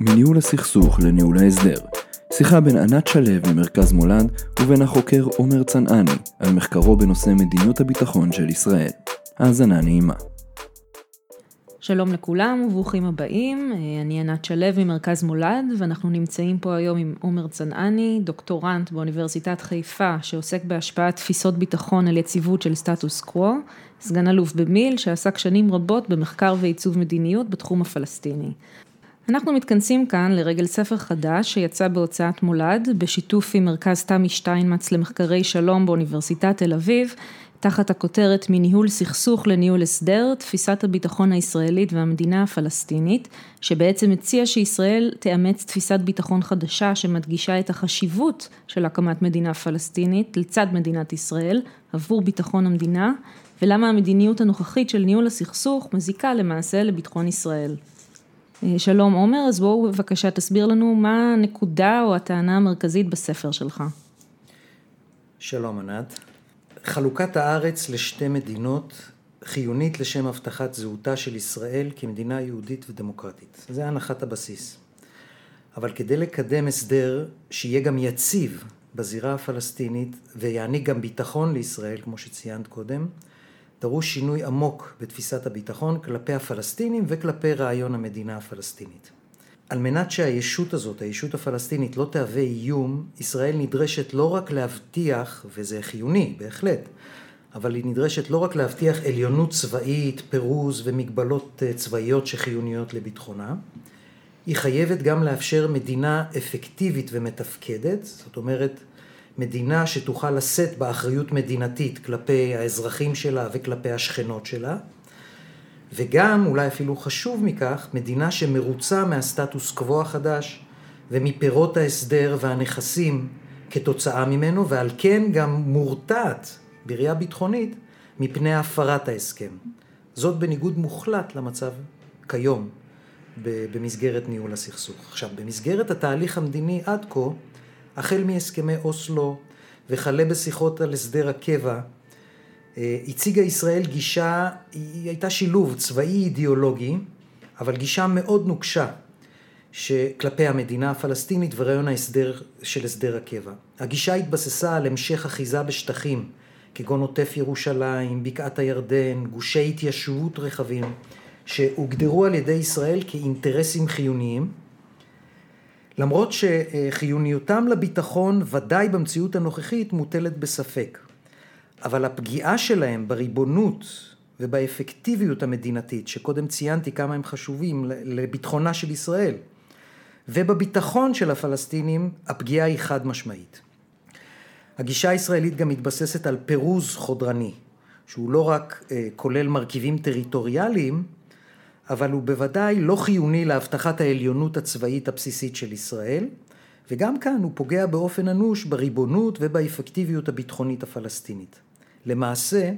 מניהול הסכסוך לניהול ההסדר שיחה בין ענת שלו ממרכז מולד ובין החוקר עומר צנעני על מחקרו בנושא מדיניות הביטחון של ישראל. האזנה נעימה. שלום לכולם וברוכים הבאים, אני ענת שלו ממרכז מולד ואנחנו נמצאים פה היום עם עומר צנעני, דוקטורנט באוניברסיטת חיפה שעוסק בהשפעת תפיסות ביטחון על יציבות של סטטוס קוו, סגן אלוף במיל שעסק שנים רבות במחקר ועיצוב מדיניות בתחום הפלסטיני. אנחנו מתכנסים כאן לרגל ספר חדש שיצא בהוצאת מולד בשיתוף עם מרכז תמי שטיינמץ למחקרי שלום באוניברסיטת תל אביב תחת הכותרת מניהול סכסוך לניהול הסדר, תפיסת הביטחון הישראלית והמדינה הפלסטינית, שבעצם הציע שישראל תאמץ תפיסת ביטחון חדשה שמדגישה את החשיבות של הקמת מדינה פלסטינית לצד מדינת ישראל עבור ביטחון המדינה, ולמה המדיניות הנוכחית של ניהול הסכסוך מזיקה למעשה לביטחון ישראל. שלום עומר, אז בואו בבקשה תסביר לנו מה הנקודה או הטענה המרכזית בספר שלך. שלום ענת. חלוקת הארץ לשתי מדינות חיונית לשם הבטחת זהותה של ישראל כמדינה יהודית ודמוקרטית. זה הנחת הבסיס. אבל כדי לקדם הסדר שיהיה גם יציב בזירה הפלסטינית ויעניק גם ביטחון לישראל, כמו שציינת קודם, דרוש שינוי עמוק בתפיסת הביטחון כלפי הפלסטינים וכלפי רעיון המדינה הפלסטינית. על מנת שהישות הזאת, הישות הפלסטינית, לא תהווה איום, ישראל נדרשת לא רק להבטיח, וזה חיוני, בהחלט, אבל היא נדרשת לא רק להבטיח עליונות צבאית, פירוז ומגבלות אה, צבאיות שחיוניות לביטחונה, היא חייבת גם לאפשר מדינה אפקטיבית ומתפקדת, זאת אומרת, מדינה שתוכל לשאת באחריות מדינתית כלפי האזרחים שלה וכלפי השכנות שלה, וגם, אולי אפילו חשוב מכך, מדינה שמרוצה מהסטטוס קוו החדש ומפירות ההסדר והנכסים כתוצאה ממנו, ועל כן גם מורתעת בראייה ביטחונית מפני הפרת ההסכם. זאת בניגוד מוחלט למצב כיום במסגרת ניהול הסכסוך. עכשיו, במסגרת התהליך המדיני עד כה, החל מהסכמי אוסלו וכלה בשיחות על הסדר הקבע, הציגה ישראל גישה, היא הייתה שילוב צבאי אידיאולוגי, אבל גישה מאוד נוקשה שכלפי המדינה הפלסטינית ורעיון ההסדר של הסדר הקבע. הגישה התבססה על המשך אחיזה בשטחים, כגון עוטף ירושלים, בקעת הירדן, גושי התיישבות רחבים, שהוגדרו על ידי ישראל כאינטרסים חיוניים, למרות שחיוניותם לביטחון ודאי במציאות הנוכחית מוטלת בספק. אבל הפגיעה שלהם בריבונות ובאפקטיביות המדינתית, שקודם ציינתי כמה הם חשובים לביטחונה של ישראל, ובביטחון של הפלסטינים, הפגיעה היא חד משמעית. הגישה הישראלית גם מתבססת על פירוז חודרני, שהוא לא רק אה, כולל מרכיבים טריטוריאליים, אבל הוא בוודאי לא חיוני להבטחת העליונות הצבאית הבסיסית של ישראל, וגם כאן הוא פוגע באופן אנוש בריבונות ובאפקטיביות הביטחונית הפלסטינית. למעשה,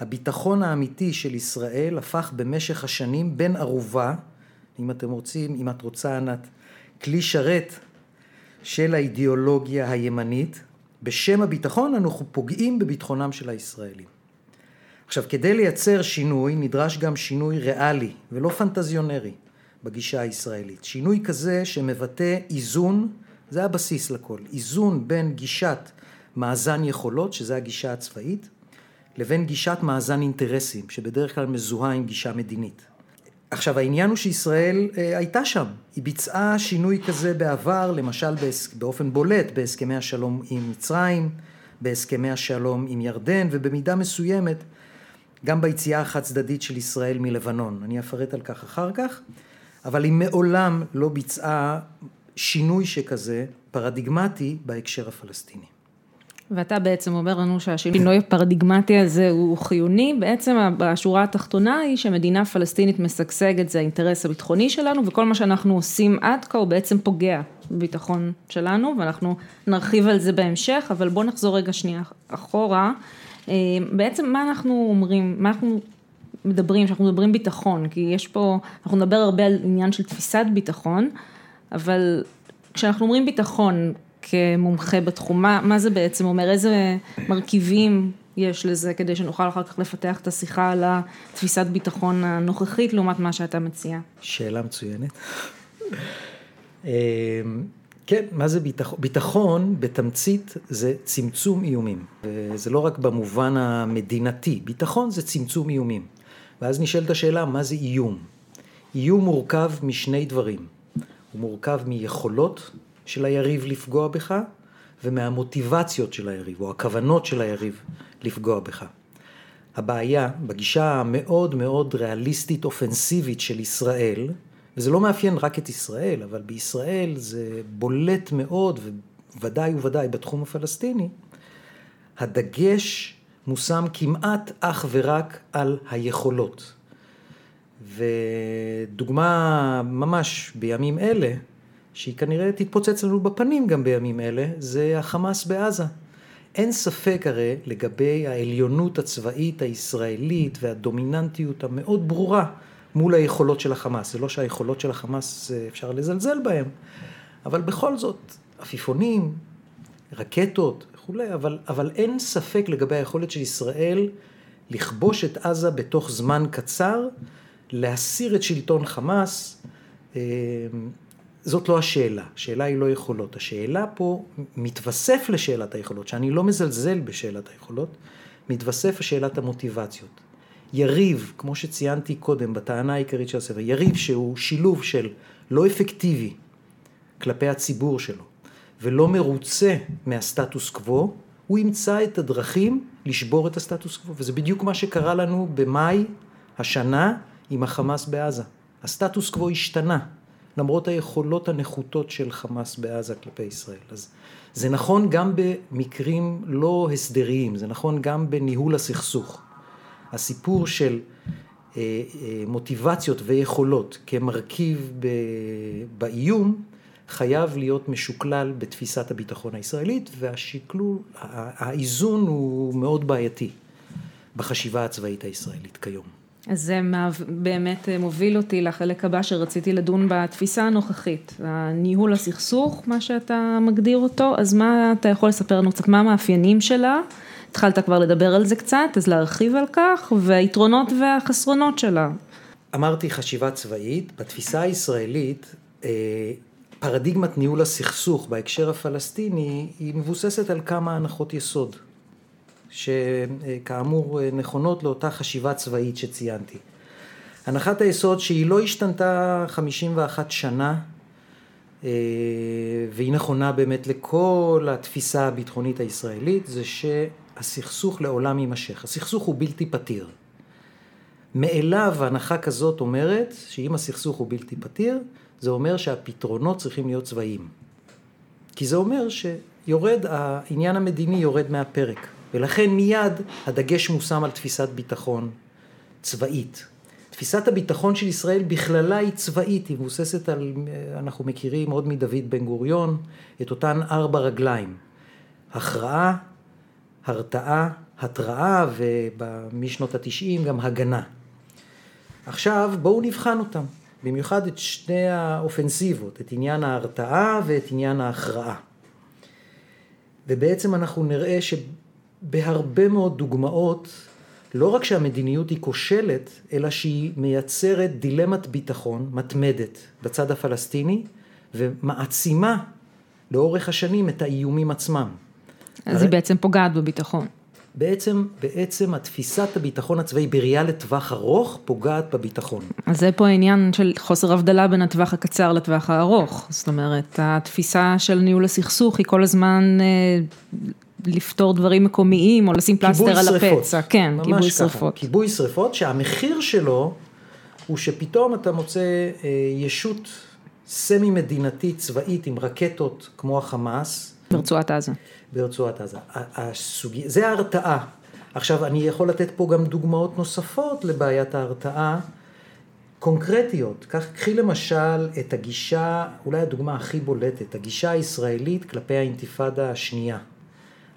הביטחון האמיתי של ישראל הפך במשך השנים בן ערובה, אם אתם רוצים, אם את רוצה ענת, כלי שרת של האידיאולוגיה הימנית, בשם הביטחון אנחנו פוגעים בביטחונם של הישראלים. עכשיו, כדי לייצר שינוי נדרש גם שינוי ריאלי ולא פנטזיונרי בגישה הישראלית. שינוי כזה שמבטא איזון, זה הבסיס לכל, איזון בין גישת מאזן יכולות, שזה הגישה הצבאית, לבין גישת מאזן אינטרסים, שבדרך כלל מזוהה עם גישה מדינית. עכשיו העניין הוא שישראל אה, הייתה שם, היא ביצעה שינוי כזה בעבר, למשל באופן בולט בהסכמי השלום עם מצרים, בהסכמי השלום עם ירדן ובמידה מסוימת גם ביציאה החד צדדית של ישראל מלבנון, אני אפרט על כך אחר כך, אבל היא מעולם לא ביצעה שינוי שכזה פרדיגמטי בהקשר הפלסטיני. ואתה בעצם אומר לנו שהשינוי הפרדיגמטי הזה הוא חיוני, בעצם השורה התחתונה היא שמדינה פלסטינית משגשגת זה האינטרס הביטחוני שלנו וכל מה שאנחנו עושים עד כה הוא בעצם פוגע בביטחון שלנו ואנחנו נרחיב על זה בהמשך, אבל בואו נחזור רגע שנייה אחורה. אה, בעצם מה אנחנו אומרים, מה אנחנו מדברים, כשאנחנו מדברים ביטחון, כי יש פה, אנחנו נדבר הרבה על עניין של תפיסת ביטחון, אבל כשאנחנו אומרים ביטחון כמומחה בתחום, מה, מה זה בעצם אומר, איזה מרכיבים יש לזה כדי שנוכל אחר כך לפתח את השיחה על התפיסת ביטחון הנוכחית לעומת מה שאתה מציע? שאלה מצוינת. אמ, כן, מה זה ביטחון? ביטחון בתמצית זה צמצום איומים. זה לא רק במובן המדינתי, ביטחון זה צמצום איומים. ואז נשאלת השאלה, מה זה איום? איום מורכב משני דברים. הוא מורכב מיכולות של היריב לפגוע בך, ומהמוטיבציות של היריב, או הכוונות של היריב לפגוע בך. הבעיה בגישה המאוד מאוד ריאליסטית אופנסיבית של ישראל, וזה לא מאפיין רק את ישראל, אבל בישראל זה בולט מאוד, וודאי וודאי בתחום הפלסטיני, הדגש מושם כמעט אך ורק על היכולות. ודוגמה ממש בימים אלה, שהיא כנראה תתפוצץ לנו בפנים גם בימים אלה, זה החמאס בעזה. אין ספק הרי לגבי העליונות הצבאית הישראלית והדומיננטיות המאוד ברורה מול היכולות של החמאס. זה לא שהיכולות של החמאס אפשר לזלזל בהן, אבל בכל זאת, עפיפונים, רקטות וכולי, אבל, אבל אין ספק לגבי היכולת של ישראל לכבוש את עזה בתוך זמן קצר, להסיר את שלטון חמאס. זאת לא השאלה, השאלה היא לא יכולות. השאלה פה מתווסף לשאלת היכולות, שאני לא מזלזל בשאלת היכולות, מתווסף לשאלת המוטיבציות. יריב, כמו שציינתי קודם בטענה העיקרית של הספר, יריב שהוא שילוב של לא אפקטיבי כלפי הציבור שלו ולא מרוצה מהסטטוס קוו, הוא ימצא את הדרכים לשבור את הסטטוס קוו, וזה בדיוק מה שקרה לנו במאי השנה עם החמאס בעזה. הסטטוס קוו השתנה, למרות היכולות הנחותות של חמאס בעזה כלפי ישראל. אז זה נכון גם במקרים לא הסדריים, זה נכון גם בניהול הסכסוך. הסיפור של אה, אה, מוטיבציות ויכולות כמרכיב באיום חייב להיות משוקלל בתפיסת הביטחון הישראלית והשקלול, האיזון הוא מאוד בעייתי בחשיבה הצבאית הישראלית כיום. אז זה באמת מוביל אותי לחלק הבא שרציתי לדון בתפיסה הנוכחית, הניהול הסכסוך, מה שאתה מגדיר אותו, אז מה אתה יכול לספר לנו קצת, מה המאפיינים שלה? התחלת כבר לדבר על זה קצת, אז להרחיב על כך, והיתרונות והחסרונות שלה. אמרתי חשיבה צבאית, בתפיסה הישראלית, אה, פרדיגמת ניהול הסכסוך בהקשר הפלסטיני, היא מבוססת על כמה הנחות יסוד. שכאמור נכונות לאותה חשיבה צבאית שציינתי. הנחת היסוד שהיא לא השתנתה 51 שנה אה, והיא נכונה באמת לכל התפיסה הביטחונית הישראלית זה שהסכסוך לעולם יימשך. הסכסוך הוא בלתי פתיר. מאליו הנחה כזאת אומרת שאם הסכסוך הוא בלתי פתיר זה אומר שהפתרונות צריכים להיות צבאיים. כי זה אומר שיורד, העניין המדיני יורד מהפרק. ולכן מיד הדגש מושם על תפיסת ביטחון צבאית. תפיסת הביטחון של ישראל בכללה היא צבאית, היא מבוססת על, אנחנו מכירים עוד מדוד בן גוריון, את אותן ארבע רגליים. הכרעה, הרתעה, התראה ומשנות התשעים גם הגנה. עכשיו בואו נבחן אותם, במיוחד את שני האופנסיבות, את עניין ההרתעה ואת עניין ההכרעה. ובעצם אנחנו נראה ש... בהרבה מאוד דוגמאות, לא רק שהמדיניות היא כושלת, אלא שהיא מייצרת דילמת ביטחון מתמדת בצד הפלסטיני, ומעצימה לאורך השנים את האיומים עצמם. אז הרי... היא בעצם פוגעת בביטחון. בעצם, בעצם התפיסת הביטחון הצבאי בראייה לטווח ארוך פוגעת בביטחון. אז זה פה העניין של חוסר הבדלה בין הטווח הקצר לטווח הארוך. זאת אומרת, התפיסה של ניהול הסכסוך היא כל הזמן אה, לפתור דברים מקומיים או לשים פלסטר על הפצע, כן, כיבוי שרפות. כיבוי שרפות שהמחיר שלו הוא שפתאום אתה מוצא אה, ישות סמי מדינתית צבאית עם רקטות כמו החמאס. ברצועת עזה. ברצועת עזה. הסוג... זה ההרתעה. עכשיו אני יכול לתת פה גם דוגמאות נוספות לבעיית ההרתעה. קונקרטיות, כך קחי למשל את הגישה, אולי הדוגמה הכי בולטת, הגישה הישראלית כלפי האינתיפאדה השנייה.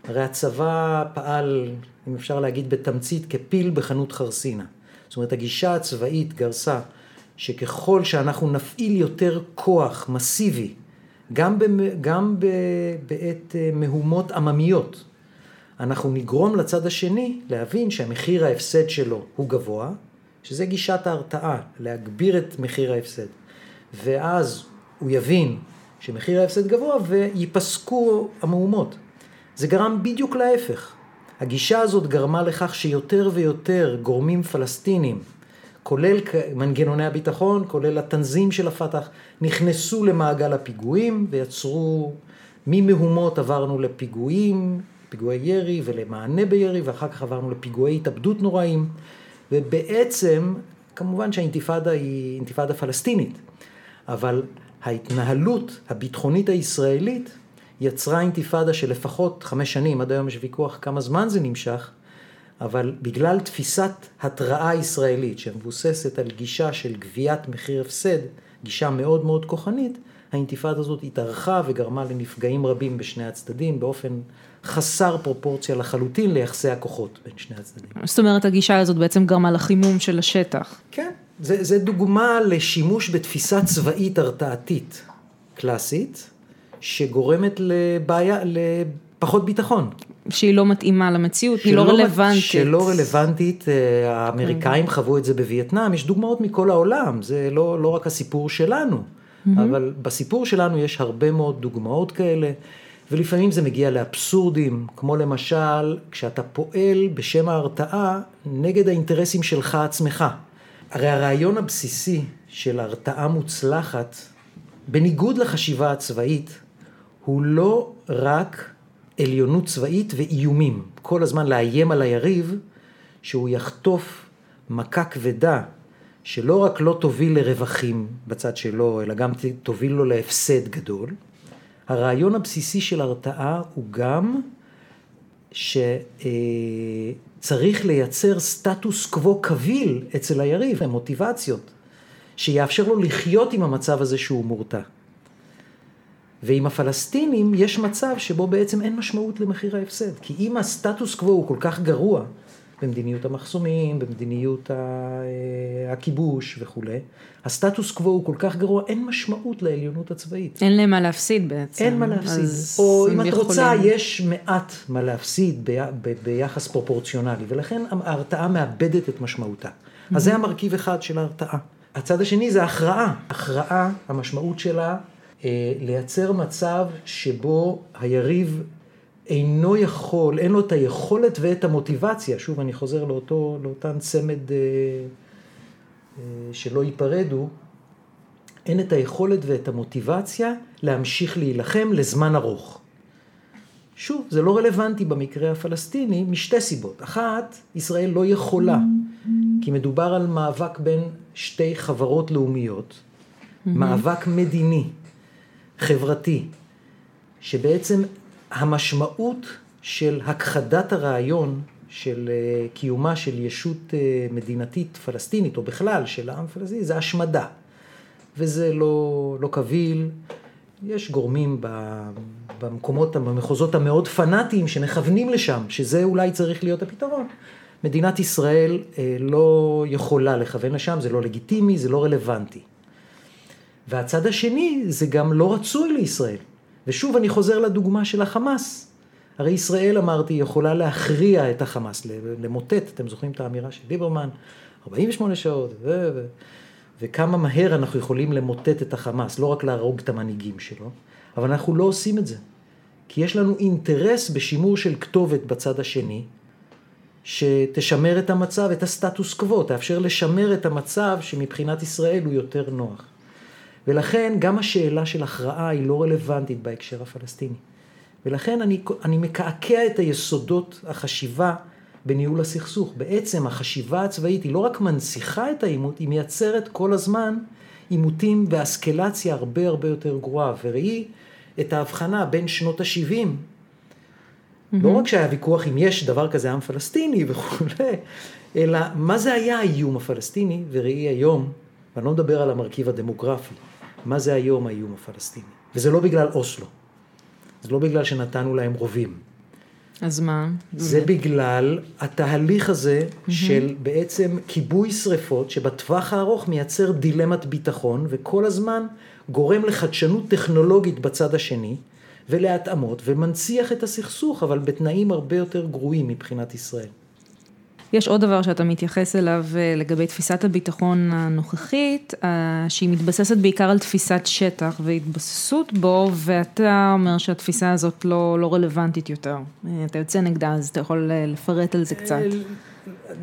הרי הצבא פעל, אם אפשר להגיד בתמצית, כפיל בחנות חרסינה. זאת אומרת, הגישה הצבאית גרסה שככל שאנחנו נפעיל יותר כוח מסיבי, גם, ב, גם ב, בעת אה, מהומות עממיות, אנחנו נגרום לצד השני להבין שהמחיר ההפסד שלו הוא גבוה, שזה גישת ההרתעה, להגביר את מחיר ההפסד. ואז הוא יבין שמחיר ההפסד גבוה וייפסקו המהומות. זה גרם בדיוק להפך. הגישה הזאת גרמה לכך שיותר ויותר גורמים פלסטינים, כולל מנגנוני הביטחון, כולל התנזים של הפת"ח, נכנסו למעגל הפיגועים ויצרו, ממהומות עברנו לפיגועים, פיגועי ירי ולמענה בירי, ואחר כך עברנו לפיגועי התאבדות נוראים, ובעצם, כמובן שהאינתיפאדה היא אינתיפאדה פלסטינית, אבל ההתנהלות הביטחונית הישראלית יצרה אינתיפאדה של לפחות חמש שנים, עד היום יש ויכוח כמה זמן זה נמשך, אבל בגלל תפיסת התראה ישראלית שמבוססת על גישה של גביית מחיר הפסד, גישה מאוד מאוד כוחנית, האינתיפאדה הזאת התארכה וגרמה לנפגעים רבים בשני הצדדים באופן חסר פרופורציה לחלוטין ליחסי הכוחות בין שני הצדדים. זאת אומרת, הגישה הזאת בעצם גרמה לחימום של השטח. כן, זה, זה דוגמה לשימוש בתפיסה צבאית הרתעתית קלאסית, שגורמת לבעיה, לפחות ביטחון. שהיא לא מתאימה למציאות, היא לא רלוונטית. שלא רלוונטית, אה, האמריקאים חוו את זה בווייטנאם, יש דוגמאות מכל העולם, זה לא, לא רק הסיפור שלנו. אבל בסיפור שלנו יש הרבה מאוד דוגמאות כאלה, ולפעמים זה מגיע לאבסורדים, כמו למשל, כשאתה פועל בשם ההרתעה נגד האינטרסים שלך עצמך. הרי הרעיון הבסיסי של הרתעה מוצלחת, בניגוד לחשיבה הצבאית, הוא לא רק עליונות צבאית ואיומים. כל הזמן לאיים על היריב שהוא יחטוף מכה כבדה שלא רק לא תוביל לרווחים בצד שלו, אלא גם תוביל לו להפסד גדול. הרעיון הבסיסי של הרתעה הוא גם שצריך לייצר סטטוס קוו קביל אצל היריב, מוטיבציות, שיאפשר לו לחיות עם המצב הזה שהוא מורתע. ועם הפלסטינים יש מצב שבו בעצם אין משמעות למחיר ההפסד. כי אם הסטטוס קוו הוא כל כך גרוע, במדיניות המחסומים, במדיניות אה, הכיבוש וכולי, הסטטוס קוו הוא כל כך גרוע, אין משמעות לעליונות הצבאית. אין להם מה להפסיד בעצם. אין מה להפסיד. או אם את יכולים... רוצה, יש מעט מה להפסיד ב, ב, ביחס פרופורציונלי, ולכן ההרתעה מאבדת את משמעותה. Mm-hmm. אז זה המרכיב אחד של ההרתעה. הצד השני זה הכרעה. הכרעה, המשמעות שלה לייצר מצב שבו היריב אינו יכול, אין לו את היכולת ואת המוטיבציה, שוב אני חוזר לאותו, לאותן צמד אה, אה, שלא ייפרדו, אין את היכולת ואת המוטיבציה להמשיך להילחם לזמן ארוך. שוב, זה לא רלוונטי במקרה הפלסטיני משתי סיבות. אחת, ישראל לא יכולה, כי מדובר על מאבק בין שתי חברות לאומיות, מאבק מדיני. חברתי, שבעצם המשמעות של הכחדת הרעיון של אה, קיומה של ישות אה, מדינתית פלסטינית, או בכלל של העם פלסטיני, זה השמדה. וזה לא, לא קביל. יש גורמים במקומות, במחוזות המאוד פנאטיים שמכוונים לשם, שזה אולי צריך להיות הפתרון. מדינת ישראל אה, לא יכולה לכוון לשם, זה לא לגיטימי, זה לא רלוונטי. והצד השני זה גם לא רצוי לישראל. ושוב אני חוזר לדוגמה של החמאס. הרי ישראל, אמרתי, יכולה להכריע את החמאס, למוטט, אתם זוכרים את האמירה של ליברמן, 48 שעות, ו... ו... וכמה מהר אנחנו יכולים למוטט את החמאס, לא רק להרוג את המנהיגים שלו, אבל אנחנו לא עושים את זה. כי יש לנו אינטרס בשימור של כתובת בצד השני, שתשמר את המצב, את הסטטוס קוו, תאפשר לשמר את המצב שמבחינת ישראל הוא יותר נוח. ולכן גם השאלה של הכרעה היא לא רלוונטית בהקשר הפלסטיני. ולכן אני, אני מקעקע את היסודות החשיבה בניהול הסכסוך. בעצם החשיבה הצבאית היא לא רק מנציחה את העימות, היא מייצרת כל הזמן עימותים ואסקלציה הרבה הרבה יותר גרועה. וראי את ההבחנה בין שנות ה-70, mm-hmm. לא רק שהיה ויכוח אם יש דבר כזה עם פלסטיני וכולי, אלא מה זה היה האיום הפלסטיני, וראי היום, ואני לא מדבר על המרכיב הדמוגרפי, מה זה היום האיום הפלסטיני. וזה לא בגלל אוסלו. זה לא בגלל שנתנו להם רובים. אז מה? זה בגלל התהליך הזה mm-hmm. של בעצם כיבוי שריפות, שבטווח הארוך מייצר דילמת ביטחון, וכל הזמן גורם לחדשנות טכנולוגית בצד השני, ולהתאמות, ומנציח את הסכסוך, אבל בתנאים הרבה יותר גרועים מבחינת ישראל. יש עוד דבר שאתה מתייחס אליו אה, לגבי תפיסת הביטחון הנוכחית, אה, שהיא מתבססת בעיקר על תפיסת שטח והתבססות בו, ואתה אומר שהתפיסה הזאת לא, לא רלוונטית יותר. אה, אתה יוצא נגדה, אז אתה יכול לפרט על זה קצת.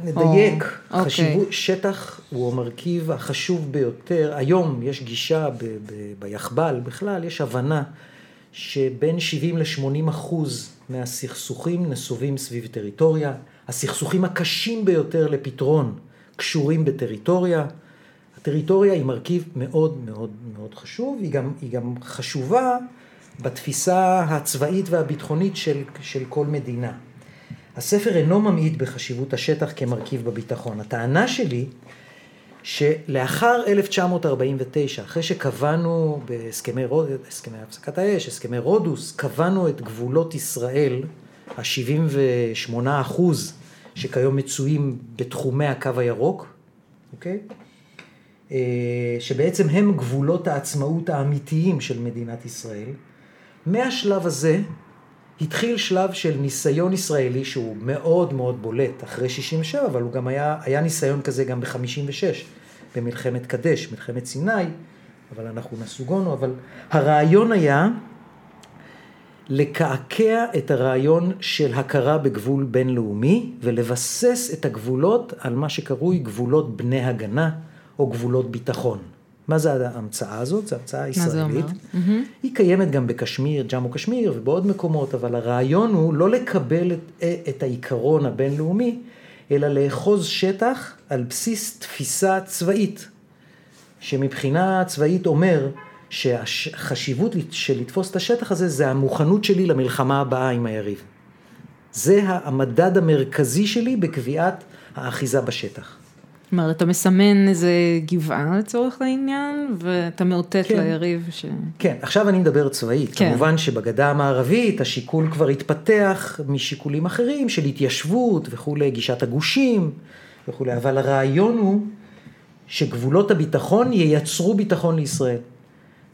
נדייק, או, אוקיי. חשיבות, אוקיי. שטח הוא המרכיב החשוב ביותר. היום יש גישה ב, ב, ביחב"ל, בכלל יש הבנה שבין 70 ל-80 אחוז מהסכסוכים נסובים סביב טריטוריה. הסכסוכים הקשים ביותר לפתרון קשורים בטריטוריה. הטריטוריה היא מרכיב מאוד מאוד מאוד חשוב, היא גם, היא גם חשובה בתפיסה הצבאית והביטחונית של, של כל מדינה. הספר אינו ממעיט בחשיבות השטח כמרכיב בביטחון. הטענה שלי שלאחר 1949, אחרי שקבענו בהסכמי הסכמי הפסקת האש, הסכמי רודוס, קבענו את גבולות ישראל, ה-78 אחוז שכיום מצויים בתחומי הקו הירוק, אוקיי? אה, שבעצם הם גבולות העצמאות האמיתיים של מדינת ישראל. מהשלב הזה התחיל שלב של ניסיון ישראלי שהוא מאוד מאוד בולט אחרי 67, אבל הוא גם היה, היה ניסיון כזה גם ב-56, במלחמת קדש, מלחמת סיני, אבל אנחנו נסוגונו, אבל הרעיון היה לקעקע את הרעיון של הכרה בגבול בינלאומי ולבסס את הגבולות על מה שקרוי גבולות בני הגנה או גבולות ביטחון. מה זה ההמצאה הזאת? זו המצאה ישראלית. Mm-hmm. היא קיימת גם בקשמיר, ג'אמו קשמיר ובעוד מקומות, אבל הרעיון הוא לא לקבל את, את העיקרון הבינלאומי, אלא לאחוז שטח על בסיס תפיסה צבאית, שמבחינה צבאית אומר שהחשיבות של לתפוס את השטח הזה זה המוכנות שלי למלחמה הבאה עם היריב. זה המדד המרכזי שלי בקביעת האחיזה בשטח. אומרת, אתה מסמן איזה גבעה לצורך העניין, ואתה מאותת כן. ליריב ש... כן, עכשיו אני מדבר צבאית. כן. כמובן שבגדה המערבית השיקול כבר התפתח משיקולים אחרים של התיישבות וכולי, גישת הגושים וכולי, אבל הרעיון הוא שגבולות הביטחון ייצרו ביטחון לישראל.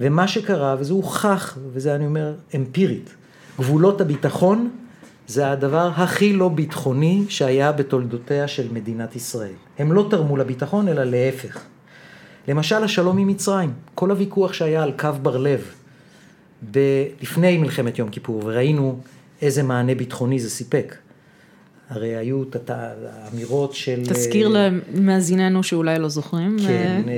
ומה שקרה, וזה הוכח, וזה אני אומר אמפירית, גבולות הביטחון זה הדבר הכי לא ביטחוני שהיה בתולדותיה של מדינת ישראל. הם לא תרמו לביטחון, אלא להפך. למשל השלום עם מצרים, כל הוויכוח שהיה על קו בר לב לפני מלחמת יום כיפור, וראינו איזה מענה ביטחוני זה סיפק. הרי היו את האמירות של... תזכיר אה, למאזיננו שאולי לא זוכרים. כן, אה,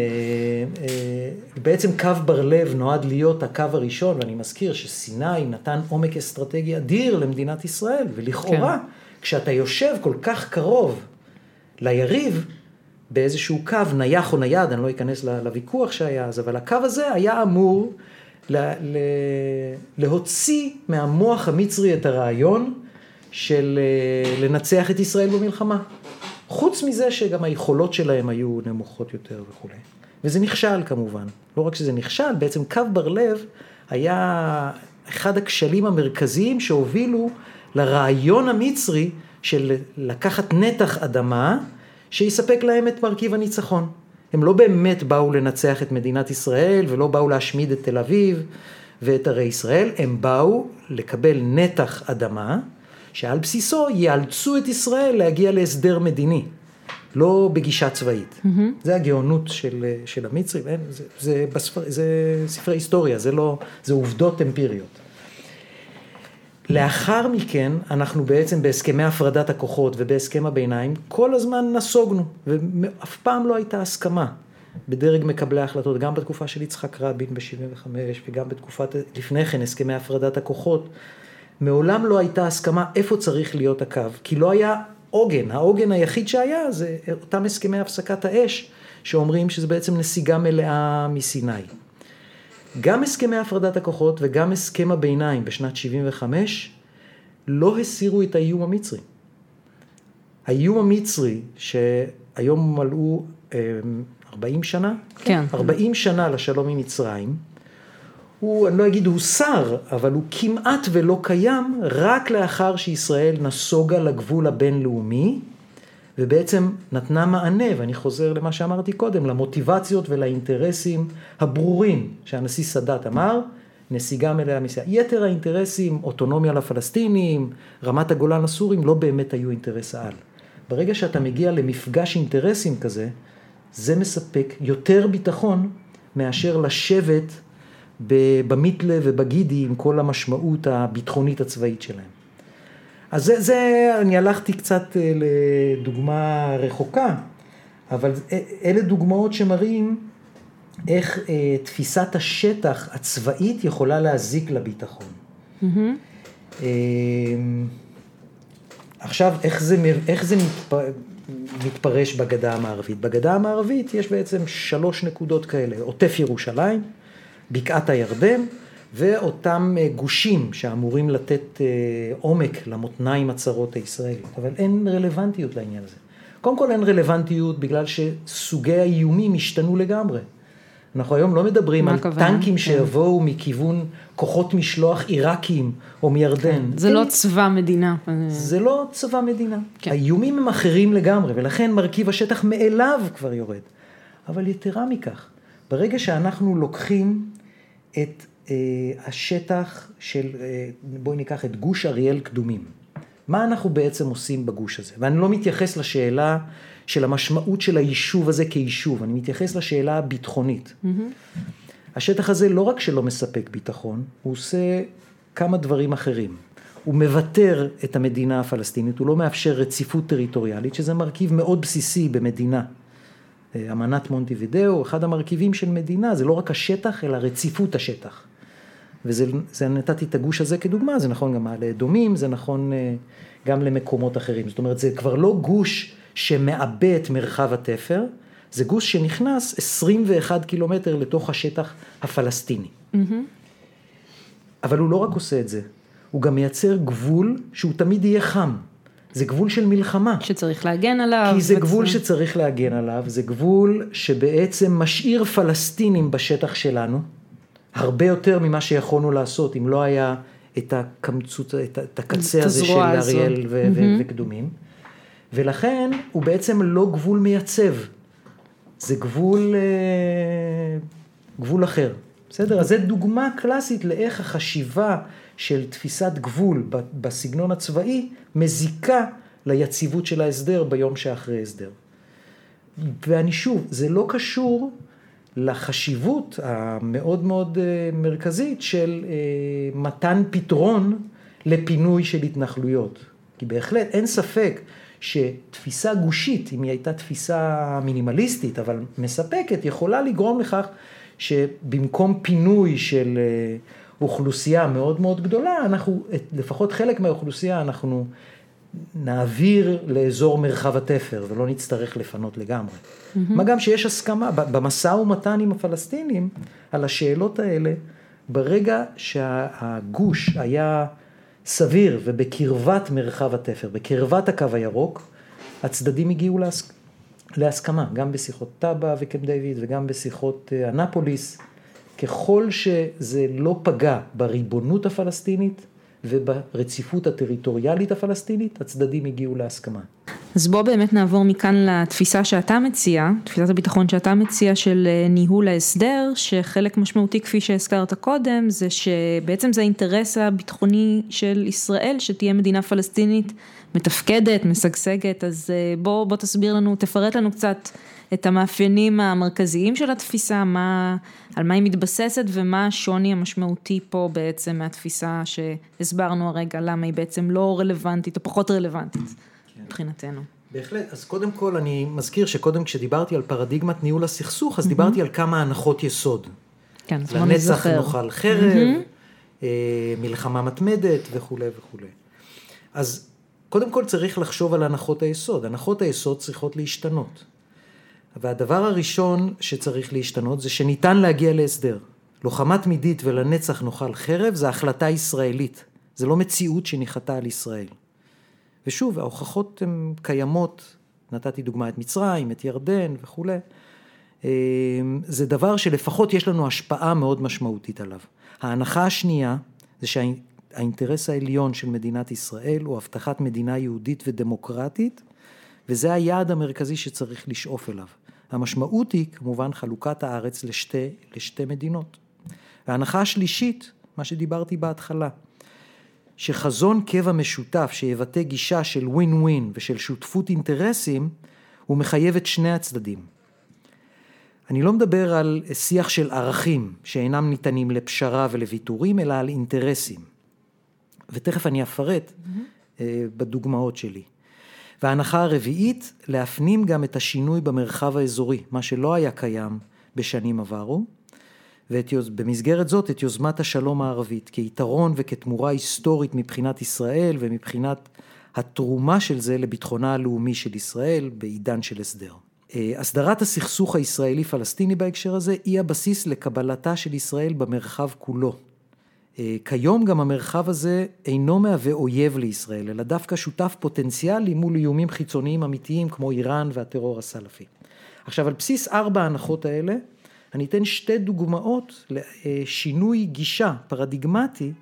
אה, בעצם קו בר לב נועד להיות הקו הראשון, ואני מזכיר שסיני נתן עומק אסטרטגי אדיר למדינת ישראל, ולכאורה, כן. כשאתה יושב כל כך קרוב ליריב, באיזשהו קו נייח או נייד, אני לא אכנס לוויכוח שהיה אז, אבל הקו הזה היה אמור להוציא מהמוח המצרי את הרעיון, של אה, לנצח את ישראל במלחמה. חוץ מזה שגם היכולות שלהם היו נמוכות יותר וכולי. וזה נכשל כמובן. לא רק שזה נכשל, בעצם קו בר לב היה אחד הכשלים המרכזיים שהובילו לרעיון המצרי של לקחת נתח אדמה שיספק להם את מרכיב הניצחון. הם לא באמת באו לנצח את מדינת ישראל ולא באו להשמיד את תל אביב ואת ערי ישראל, הם באו לקבל נתח אדמה שעל בסיסו יאלצו את ישראל להגיע להסדר מדיני, לא בגישה צבאית. Mm-hmm. זה הגאונות של, של המצרים, זה, זה, בספר, זה ספרי היסטוריה, זה לא, זה עובדות אמפיריות. לאחר מכן, אנחנו בעצם בהסכמי הפרדת הכוחות ובהסכם הביניים, כל הזמן נסוגנו, ואף פעם לא הייתה הסכמה בדרג מקבלי ההחלטות, גם בתקופה של יצחק רבין ב-75' וגם בתקופת, לפני כן, הסכמי הפרדת הכוחות. מעולם לא הייתה הסכמה איפה צריך להיות הקו, כי לא היה עוגן, העוגן היחיד שהיה זה אותם הסכמי הפסקת האש, שאומרים שזה בעצם נסיגה מלאה מסיני. גם הסכמי הפרדת הכוחות וגם הסכם הביניים בשנת 75' לא הסירו את האיום המצרי. האיום המצרי, שהיום מלאו 40 אמ, שנה, כן. 40 שנה לשלום עם מצרים, הוא, אני לא אגיד הוסר, אבל הוא כמעט ולא קיים רק לאחר שישראל נסוגה לגבול הבינלאומי, ובעצם נתנה מענה, ואני חוזר למה שאמרתי קודם, למוטיבציות ולאינטרסים הברורים שהנשיא סאדאת אמר, נסיגה מלאה מסיעה. יתר האינטרסים, אוטונומיה לפלסטינים, רמת הגולן הסורים, לא באמת היו אינטרס העל. ברגע שאתה מגיע למפגש אינטרסים כזה, זה מספק יותר ביטחון מאשר לשבת במיתלה ובגידי עם כל המשמעות הביטחונית הצבאית שלהם. אז זה, זה, אני הלכתי קצת אה, לדוגמה רחוקה, אבל אלה דוגמאות שמראים איך אה, תפיסת השטח הצבאית יכולה להזיק לביטחון. Mm-hmm. אה, עכשיו, איך זה, איך זה מתפ... מתפרש בגדה המערבית? בגדה המערבית יש בעצם שלוש נקודות כאלה, עוטף ירושלים, בקעת הירדן, ואותם אה, גושים שאמורים לתת אה, עומק למותניים הצרות הישראליות, אבל אין רלוונטיות לעניין הזה. קודם כל אין רלוונטיות בגלל שסוגי האיומים השתנו לגמרי. אנחנו היום לא מדברים על כוונה? טנקים כן. שיבואו מכיוון כוחות משלוח עיראקיים או מירדן. כן. זה לא צבא מדינה. זה לא צבא מדינה. כן. האיומים הם אחרים לגמרי, ולכן מרכיב השטח מאליו כבר יורד. אבל יתרה מכך, ברגע שאנחנו לוקחים את אה, השטח של, אה, בואי ניקח את גוש אריאל קדומים. מה אנחנו בעצם עושים בגוש הזה? ואני לא מתייחס לשאלה של המשמעות של היישוב הזה כיישוב, אני מתייחס לשאלה הביטחונית. Mm-hmm. השטח הזה לא רק שלא מספק ביטחון, הוא עושה כמה דברים אחרים. הוא מוותר את המדינה הפלסטינית, הוא לא מאפשר רציפות טריטוריאלית, שזה מרכיב מאוד בסיסי במדינה. אה, אמנת מונטי ודאו, אחד המרכיבים של מדינה, זה לא רק השטח, אלא רציפות השטח. וזה זה, נתתי את הגוש הזה כדוגמה, זה נכון גם מעלה אדומים, זה נכון אה, גם למקומות אחרים. זאת אומרת, זה כבר לא גוש שמעבה את מרחב התפר, זה גוש שנכנס 21 קילומטר לתוך השטח הפלסטיני. Mm-hmm. אבל הוא לא רק עושה את זה, הוא גם מייצר גבול שהוא תמיד יהיה חם. זה גבול של מלחמה. שצריך להגן עליו. כי זה וצ... גבול שצריך להגן עליו, זה גבול שבעצם משאיר פלסטינים בשטח שלנו, הרבה יותר ממה שיכולנו לעשות אם לא היה את הקמצות, את הקצה הזה של אריאל ו- mm-hmm. וקדומים. ולכן הוא בעצם לא גבול מייצב, זה גבול, אה, גבול אחר. בסדר? אז זו דוגמה קלאסית לאיך החשיבה של תפיסת גבול בסגנון הצבאי מזיקה ליציבות של ההסדר ביום שאחרי הסדר. ואני שוב, זה לא קשור לחשיבות המאוד מאוד אה, מרכזית של אה, מתן פתרון לפינוי של התנחלויות. כי בהחלט אין ספק שתפיסה גושית, אם היא הייתה תפיסה מינימליסטית אבל מספקת, יכולה לגרום לכך שבמקום פינוי של אה, אוכלוסייה מאוד מאוד גדולה, אנחנו, לפחות חלק מהאוכלוסייה אנחנו נעביר לאזור מרחב התפר ולא נצטרך לפנות לגמרי. Mm-hmm. מה גם שיש הסכמה, במשא ומתן עם הפלסטינים על השאלות האלה, ברגע שהגוש היה סביר ובקרבת מרחב התפר, בקרבת הקו הירוק, הצדדים הגיעו להס... להסכמה, גם בשיחות טאבה וקמפ דיוויד וגם בשיחות אה, אנפוליס, ככל שזה לא פגע בריבונות הפלסטינית וברציפות הטריטוריאלית הפלסטינית, הצדדים הגיעו להסכמה. אז בוא באמת נעבור מכאן לתפיסה שאתה מציע, תפיסת הביטחון שאתה מציע של אה, ניהול ההסדר, שחלק משמעותי כפי שהזכרת קודם, זה שבעצם זה האינטרס הביטחוני של ישראל, שתהיה מדינה פלסטינית מתפקדת, משגשגת, אז אה, בוא, בוא תסביר לנו, תפרט לנו קצת את המאפיינים המרכזיים של התפיסה, מה, על מה היא מתבססת ומה השוני המשמעותי פה בעצם מהתפיסה שהסברנו הרגע, למה היא בעצם לא רלוונטית או פחות רלוונטית כן. מבחינתנו. בהחלט, אז קודם כל אני מזכיר שקודם כשדיברתי על פרדיגמת ניהול הסכסוך, אז mm-hmm. דיברתי על כמה הנחות יסוד. כן, אז בוא נזכר. לנצח נאכל חרב, mm-hmm. מלחמה מתמדת וכולי וכולי. אז קודם כל צריך לחשוב על הנחות היסוד. הנחות היסוד צריכות להשתנות. והדבר הראשון שצריך להשתנות זה שניתן להגיע להסדר. לוחמה תמידית ולנצח נאכל חרב זה החלטה ישראלית, זה לא מציאות שניחתה על ישראל. ושוב, ההוכחות הן קיימות, נתתי דוגמא את מצרים, את ירדן וכולי. אמ, זה דבר שלפחות יש לנו השפעה מאוד משמעותית עליו. ההנחה השנייה זה שהאינטרס העליון של מדינת ישראל הוא הבטחת מדינה יהודית ודמוקרטית וזה היעד המרכזי שצריך לשאוף אליו. המשמעות היא כמובן חלוקת הארץ לשתי, לשתי מדינות. וההנחה השלישית מה שדיברתי בהתחלה. שחזון קבע משותף שיבטא גישה של ווין ווין ושל שותפות אינטרסים, הוא מחייב את שני הצדדים. אני לא מדבר על שיח של ערכים שאינם ניתנים לפשרה ולוויתורים, אלא על אינטרסים. ותכף אני אפרט mm-hmm. בדוגמאות שלי. וההנחה הרביעית, להפנים גם את השינוי במרחב האזורי, מה שלא היה קיים בשנים עברו, ובמסגרת זאת את יוזמת השלום הערבית, כיתרון וכתמורה היסטורית מבחינת ישראל ומבחינת התרומה של זה לביטחונה הלאומי של ישראל בעידן של הסדר. אה, הסדרת הסכסוך הישראלי-פלסטיני בהקשר הזה היא הבסיס לקבלתה של ישראל במרחב כולו. אה, כיום גם המרחב הזה אינו מהווה אויב לישראל, אלא דווקא שותף פוטנציאלי מול איומים חיצוניים אמיתיים כמו איראן והטרור הסלפי. עכשיו על בסיס ארבע ההנחות האלה, אני אתן שתי דוגמאות לשינוי גישה פרדיגמטי,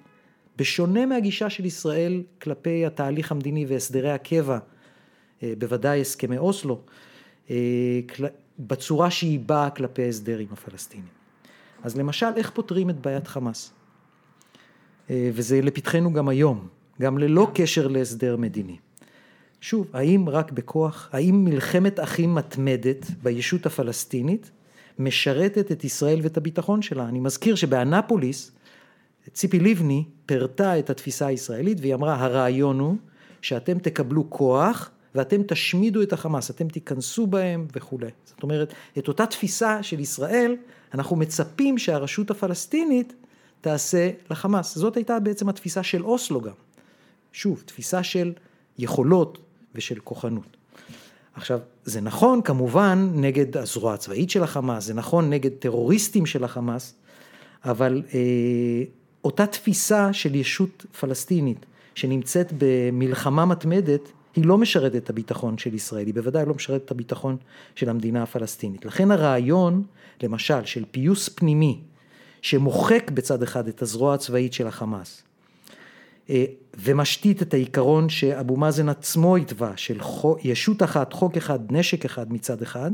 בשונה מהגישה של ישראל כלפי התהליך המדיני והסדרי הקבע, אה, בוודאי הסכמי אוסלו, אה, בצורה שהיא באה כלפי הסדר עם הפלסטינים. אז למשל, איך פותרים את בעיית חמאס? אה, וזה לפתחנו גם היום, גם ללא קשר להסדר מדיני. שוב, האם רק בכוח, האם מלחמת אחים מתמדת בישות הפלסטינית משרתת את ישראל ואת הביטחון שלה? אני מזכיר שבאנפוליס ציפי לבני פירטה את התפיסה הישראלית והיא אמרה הרעיון הוא שאתם תקבלו כוח ואתם תשמידו את החמאס, אתם תיכנסו בהם וכולי. זאת אומרת, את אותה תפיסה של ישראל, אנחנו מצפים שהרשות הפלסטינית תעשה לחמאס. זאת הייתה בעצם התפיסה של אוסלו גם. שוב, תפיסה של יכולות ושל כוחנות. עכשיו, זה נכון כמובן נגד הזרוע הצבאית של החמאס, זה נכון נגד טרוריסטים של החמאס, אבל אה, אותה תפיסה של ישות פלסטינית שנמצאת במלחמה מתמדת, היא לא משרתת את הביטחון של ישראל, היא בוודאי לא משרתת את הביטחון של המדינה הפלסטינית. לכן הרעיון, למשל, של פיוס פנימי, שמוחק בצד אחד את הזרוע הצבאית של החמאס, אה, ומשתית את העיקרון שאבו מאזן עצמו התווה, של ישות אחת, חוק אחד, נשק אחד מצד אחד,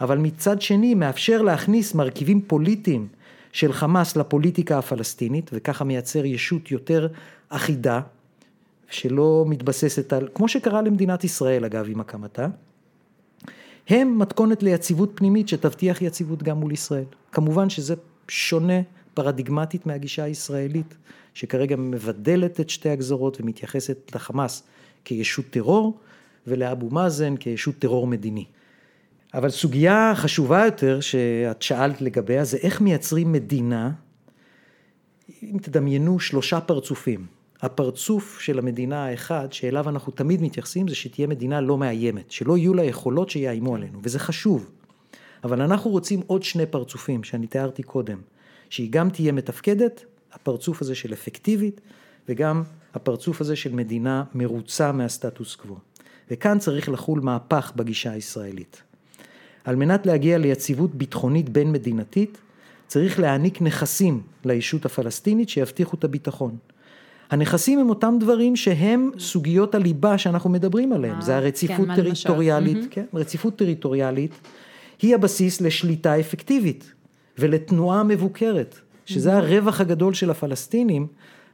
אבל מצד שני מאפשר להכניס מרכיבים פוליטיים של חמאס לפוליטיקה הפלסטינית, וככה מייצר ישות יותר אחידה, שלא מתבססת על, כמו שקרה למדינת ישראל אגב עם הקמתה, הם מתכונת ליציבות פנימית שתבטיח יציבות גם מול ישראל. כמובן שזה שונה פרדיגמטית מהגישה הישראלית, שכרגע מבדלת את שתי הגזרות ומתייחסת לחמאס כישות טרור ולאבו מאזן כישות טרור מדיני. אבל סוגיה חשובה יותר שאת שאלת לגביה זה איך מייצרים מדינה, אם תדמיינו שלושה פרצופים. הפרצוף של המדינה האחד שאליו אנחנו תמיד מתייחסים זה שתהיה מדינה לא מאיימת, שלא יהיו לה יכולות שיאיימו עלינו וזה חשוב. אבל אנחנו רוצים עוד שני פרצופים שאני תיארתי קודם, שהיא גם תהיה מתפקדת, הפרצוף הזה של אפקטיבית וגם הפרצוף הזה של מדינה מרוצה מהסטטוס קוו. וכאן צריך לחול מהפך בגישה הישראלית. על מנת להגיע ליציבות ביטחונית בין מדינתית, צריך להעניק נכסים לישות הפלסטינית שיבטיחו את הביטחון. הנכסים הם אותם דברים שהם סוגיות הליבה שאנחנו מדברים עליהם, זה הרציפות כן, טריטוריאלית, כן, רציפות טריטוריאלית היא הבסיס לשליטה אפקטיבית ולתנועה מבוקרת, שזה הרווח הגדול של הפלסטינים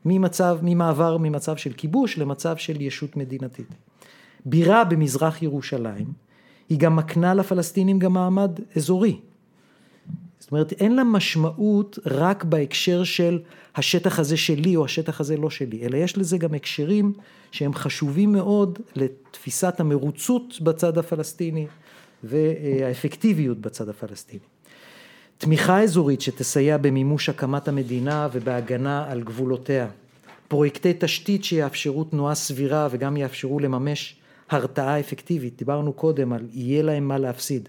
ממצב, ממעבר ממצב של כיבוש למצב של ישות מדינתית. בירה במזרח ירושלים היא גם מקנה לפלסטינים גם מעמד אזורי. זאת אומרת אין לה משמעות רק בהקשר של השטח הזה שלי או השטח הזה לא שלי, אלא יש לזה גם הקשרים שהם חשובים מאוד לתפיסת המרוצות בצד הפלסטיני והאפקטיביות בצד הפלסטיני. תמיכה אזורית שתסייע במימוש הקמת המדינה ובהגנה על גבולותיה. פרויקטי תשתית שיאפשרו תנועה סבירה וגם יאפשרו לממש הרתעה אפקטיבית, דיברנו קודם על יהיה להם מה להפסיד.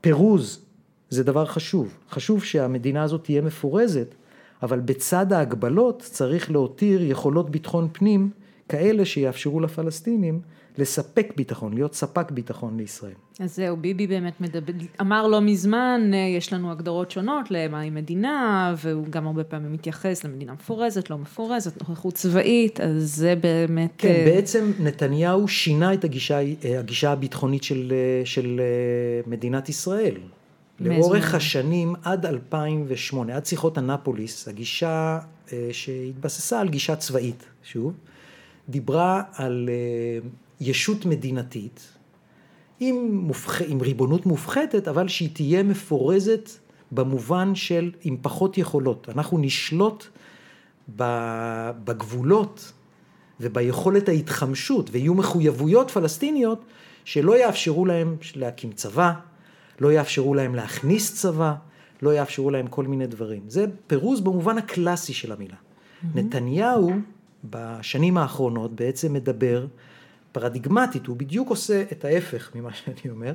פירוז זה דבר חשוב, חשוב שהמדינה הזאת תהיה מפורזת, אבל בצד ההגבלות צריך להותיר יכולות ביטחון פנים כאלה שיאפשרו לפלסטינים לספק ביטחון, להיות ספק ביטחון לישראל. אז זהו, ביבי באמת מדבר, אמר לא מזמן, אה, יש לנו הגדרות שונות למהי מדינה, והוא גם הרבה פעמים מתייחס למדינה מפורזת, לא מפורזת, נוכחות צבאית, אז זה באמת... כן, uh... בעצם נתניהו שינה את הגישה, אה, הגישה הביטחונית של, של מדינת ישראל. לאורך זמן? השנים עד 2008, עד שיחות אנפוליס, הגישה אה, שהתבססה על גישה צבאית, שוב, דיברה על אה, ישות מדינתית עם, מופח... עם ריבונות מופחתת, אבל שהיא תהיה מפורזת במובן של עם פחות יכולות. אנחנו נשלוט בגבולות וביכולת ההתחמשות, ויהיו מחויבויות פלסטיניות שלא יאפשרו להם להקים צבא, לא יאפשרו להם להכניס צבא, לא יאפשרו להם כל מיני דברים. זה פירוז במובן הקלאסי של המילה. Mm-hmm. נתניהו בשנים האחרונות בעצם מדבר פרדיגמטית, הוא בדיוק עושה את ההפך ממה שאני אומר.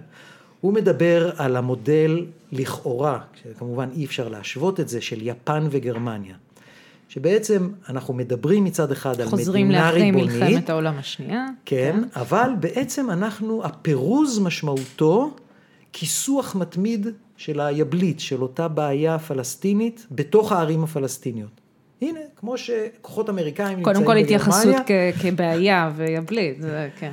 הוא מדבר על המודל לכאורה, כמובן אי אפשר להשוות את זה, של יפן וגרמניה. שבעצם אנחנו מדברים מצד אחד על מדינה ריבונית. חוזרים לאחרי מלחמת העולם השנייה. כן, כן, אבל בעצם אנחנו, הפירוז משמעותו כיסוח מתמיד של היבלית, של אותה בעיה פלסטינית בתוך הערים הפלסטיניות. כמו שכוחות אמריקאים נמצאים בגרמניה. קודם כל התייחסות כבעיה ויבלית, זה כן.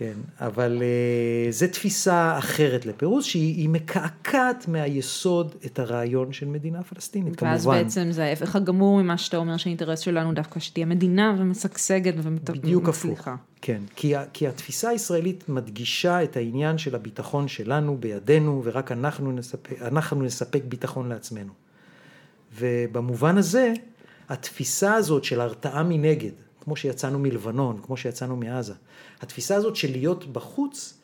כן, אבל uh, זו תפיסה אחרת לפירוש, שהיא מקעקעת מהיסוד את הרעיון של מדינה פלסטינית, כמובן. ואז בעצם זה ההפך הגמור ממה שאתה אומר שהאינטרס שלנו דווקא שתהיה מדינה ומשגשגת ומצליחה. בדיוק הפוך, כן, כי, כי התפיסה הישראלית מדגישה את העניין של הביטחון שלנו בידינו, ורק אנחנו נספק, אנחנו נספק ביטחון לעצמנו. ובמובן הזה, התפיסה הזאת של הרתעה מנגד, כמו שיצאנו מלבנון, כמו שיצאנו מעזה. התפיסה הזאת של להיות בחוץ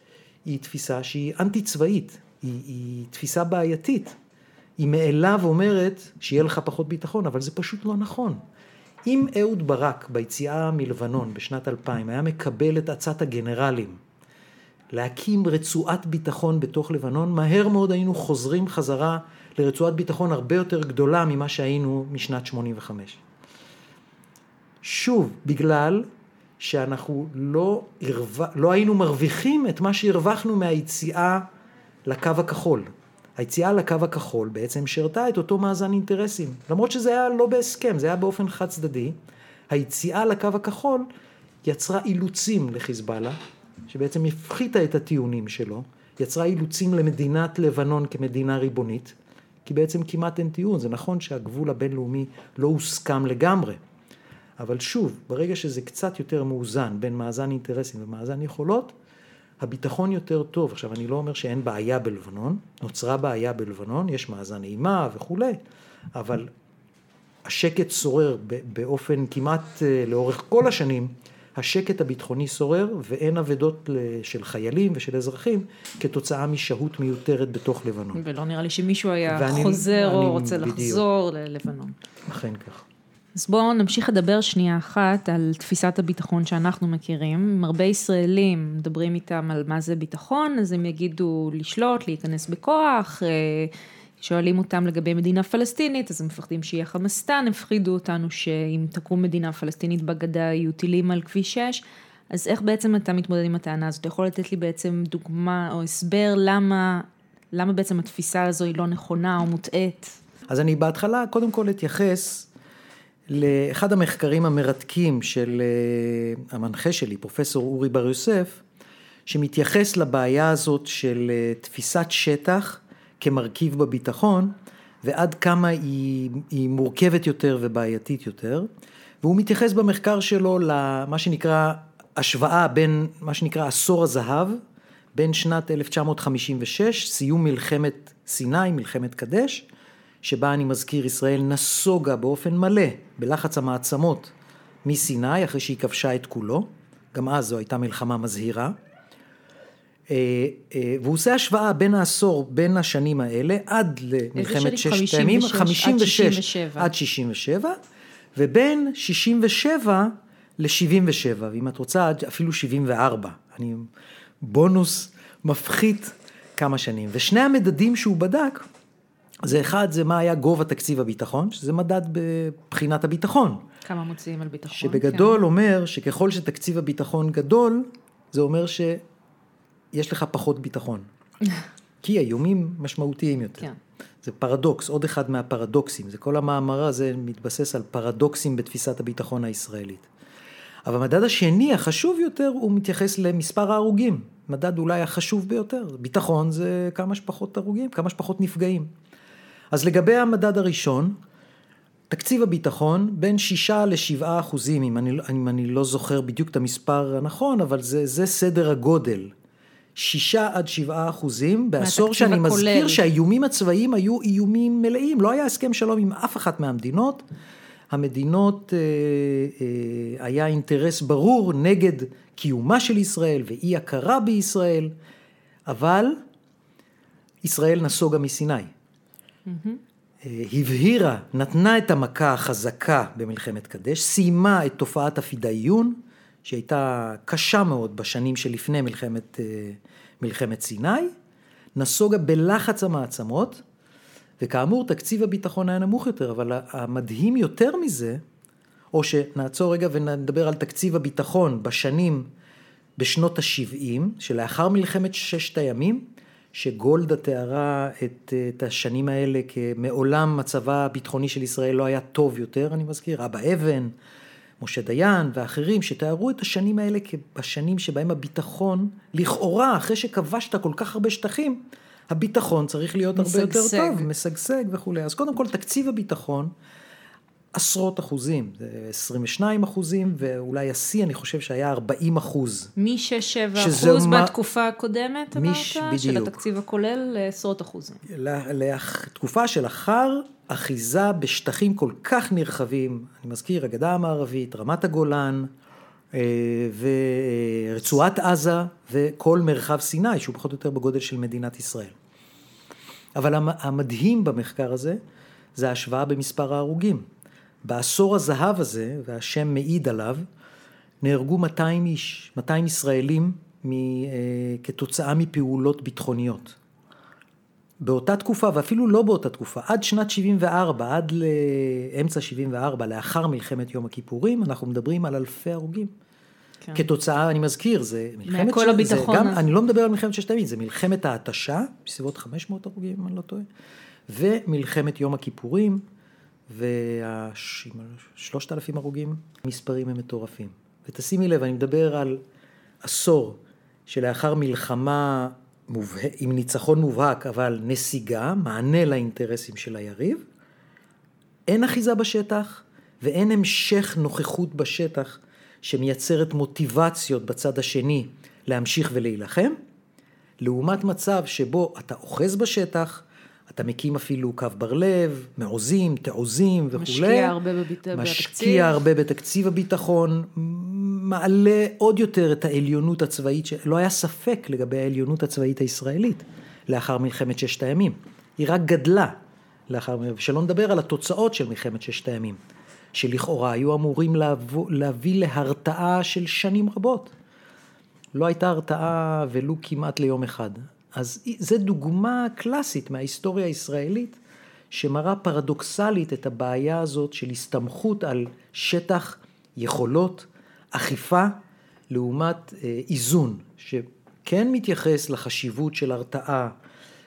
היא תפיסה שהיא אנטי צבאית, היא, היא תפיסה בעייתית. היא מאליו אומרת שיהיה לך פחות ביטחון, אבל זה פשוט לא נכון. אם אהוד ברק ביציאה מלבנון בשנת 2000 היה מקבל את עצת הגנרלים להקים רצועת ביטחון בתוך לבנון, מהר מאוד היינו חוזרים חזרה לרצועת ביטחון הרבה יותר גדולה ממה שהיינו משנת 85. שוב, בגלל שאנחנו לא, הרו... לא היינו מרוויחים את מה שהרווחנו מהיציאה לקו הכחול. היציאה לקו הכחול בעצם שירתה את אותו מאזן אינטרסים. למרות שזה היה לא בהסכם, זה היה באופן חד צדדי. היציאה לקו הכחול יצרה אילוצים לחיזבאללה, שבעצם הפחיתה את הטיעונים שלו, יצרה אילוצים למדינת לבנון כמדינה ריבונית, כי בעצם כמעט אין טיעון. זה נכון שהגבול הבינלאומי לא הוסכם לגמרי, אבל שוב, ברגע שזה קצת יותר מאוזן בין מאזן אינטרסים ומאזן יכולות, הביטחון יותר טוב. עכשיו, אני לא אומר שאין בעיה בלבנון, נוצרה בעיה בלבנון, יש מאזן אימה וכולי, אבל השקט שורר באופן כמעט אה, לאורך כל השנים, השקט הביטחוני שורר ואין אבדות של חיילים ושל אזרחים כתוצאה משהות מיותרת בתוך לבנון. ולא נראה לי שמישהו היה ואני, חוזר אני, או רוצה בדיוק. לחזור ללבנון. אכן כך. אז בואו נמשיך לדבר שנייה אחת על תפיסת הביטחון שאנחנו מכירים. הרבה ישראלים מדברים איתם על מה זה ביטחון, אז הם יגידו לשלוט, להיכנס בכוח, אה, שואלים אותם לגבי מדינה פלסטינית, אז הם מפחדים שיהיה חמאסטן, הפחידו אותנו שאם תקום מדינה פלסטינית בגדה יהיו טילים על כביש 6. אז איך בעצם אתה מתמודד עם הטענה הזאת? אתה יכול לתת לי בעצם דוגמה או הסבר למה, למה בעצם התפיסה הזו היא לא נכונה או מוטעית? אז אני בהתחלה קודם כל אתייחס לאחד המחקרים המרתקים של אה, המנחה שלי, פרופסור אורי בר יוסף, שמתייחס לבעיה הזאת של אה, תפיסת שטח כמרכיב בביטחון, ועד כמה היא, היא מורכבת יותר ובעייתית יותר, והוא מתייחס במחקר שלו למה שנקרא השוואה בין מה שנקרא עשור הזהב, בין שנת 1956, סיום מלחמת סיני, מלחמת קדש, שבה אני מזכיר ישראל נסוגה באופן מלא בלחץ המעצמות מסיני אחרי שהיא כבשה את כולו, גם אז זו הייתה מלחמה מזהירה. אה, אה, והוא עושה השוואה בין העשור, בין השנים האלה עד למלחמת ששת הימים, 56 עד 67, ובין 67 ל-77, ואם את רוצה אפילו 74, אני בונוס מפחית כמה שנים. ושני המדדים שהוא בדק זה אחד, זה מה היה גובה תקציב הביטחון, שזה מדד בבחינת הביטחון. כמה מוציאים על ביטחון. שבגדול כן. אומר שככל שתקציב הביטחון גדול, זה אומר שיש לך פחות ביטחון. כי האיומים משמעותיים יותר. כן. זה פרדוקס, עוד אחד מהפרדוקסים. זה כל המאמר הזה מתבסס על פרדוקסים בתפיסת הביטחון הישראלית. אבל המדד השני, החשוב יותר, הוא מתייחס למספר ההרוגים. מדד אולי החשוב ביותר. ביטחון זה כמה שפחות הרוגים, כמה שפחות נפגעים. אז לגבי המדד הראשון, תקציב הביטחון בין שישה לשבעה אחוזים, אם אני, אם אני לא זוכר בדיוק את המספר הנכון, אבל זה, זה סדר הגודל. שישה עד שבעה אחוזים, בעשור שאני הכולל. מזכיר שהאיומים הצבאיים היו איומים מלאים, לא היה הסכם שלום עם אף אחת מהמדינות. המדינות, אה, אה, היה אינטרס ברור נגד קיומה של ישראל ואי הכרה בישראל, אבל ישראל נסוגה מסיני. Mm-hmm. הבהירה, נתנה את המכה החזקה במלחמת קדש, סיימה את תופעת הפידאיון, שהייתה קשה מאוד בשנים שלפני מלחמת, מלחמת סיני, נסוגה בלחץ המעצמות, וכאמור תקציב הביטחון היה נמוך יותר, אבל המדהים יותר מזה, או שנעצור רגע ונדבר על תקציב הביטחון בשנים, בשנות ה-70, שלאחר מלחמת ששת הימים, שגולדה תיארה את, את השנים האלה כמעולם מצבה הביטחוני של ישראל לא היה טוב יותר, אני מזכיר, אבא אבן, משה דיין ואחרים, שתיארו את השנים האלה כבשנים שבהם הביטחון, לכאורה, אחרי שכבשת כל כך הרבה שטחים, הביטחון צריך להיות משגשג. הרבה יותר טוב, משגשג וכולי. אז קודם כל, תקציב הביטחון, עשרות אחוזים, 22 אחוזים, ואולי השיא, אני חושב שהיה 40 אחוז. מ-6-7 אחוז מה... בתקופה הקודמת, אמרת? מש... בדיוק. של התקציב הכולל לעשרות אחוזים. לתקופה שלאחר אחיזה בשטחים כל כך נרחבים, אני מזכיר, הגדה המערבית, רמת הגולן, אה, ורצועת עזה וכל מרחב סיני, שהוא פחות או יותר בגודל של מדינת ישראל. אבל המדהים במחקר הזה, זה ההשוואה במספר ההרוגים. בעשור הזהב הזה, והשם מעיד עליו, נהרגו 200 איש, 200 ישראלים מ, אה, כתוצאה מפעולות ביטחוניות. באותה תקופה, ואפילו לא באותה תקופה, עד שנת 74, עד לאמצע 74, לאחר מלחמת יום הכיפורים, אנחנו מדברים על אלפי הרוגים. כן. כתוצאה, אני מזכיר, זה מלחמת... מהכל הביטחון. זה גם, אני לא מדבר על מלחמת ששת הימים, זה מלחמת ההתשה, בסביבות 500 הרוגים, אם אני לא טועה, ומלחמת יום הכיפורים, והשלושת אלפים הרוגים, מספרים הם מטורפים. ותשימי לב, אני מדבר על עשור שלאחר מלחמה מובה, עם ניצחון מובהק, אבל נסיגה, מענה לאינטרסים של היריב, אין אחיזה בשטח ואין המשך נוכחות בשטח שמייצרת מוטיבציות בצד השני להמשיך ולהילחם, לעומת מצב שבו אתה אוחז בשטח, אתה מקים אפילו קו בר לב, מעוזים, תעוזים וכולי. משקיע הרבה בביט... משקיע בתקציב. משקיע הרבה בתקציב הביטחון, מעלה עוד יותר את העליונות הצבאית, לא היה ספק לגבי העליונות הצבאית הישראלית לאחר מלחמת ששת הימים. היא רק גדלה לאחר, שלא נדבר על התוצאות של מלחמת ששת הימים, שלכאורה היו אמורים להבוא, להביא להרתעה של שנים רבות. לא הייתה הרתעה ולו כמעט ליום אחד. אז זו דוגמה קלאסית מההיסטוריה הישראלית, שמראה פרדוקסלית את הבעיה הזאת של הסתמכות על שטח, יכולות, אכיפה, לעומת אה, איזון, שכן מתייחס לחשיבות של הרתעה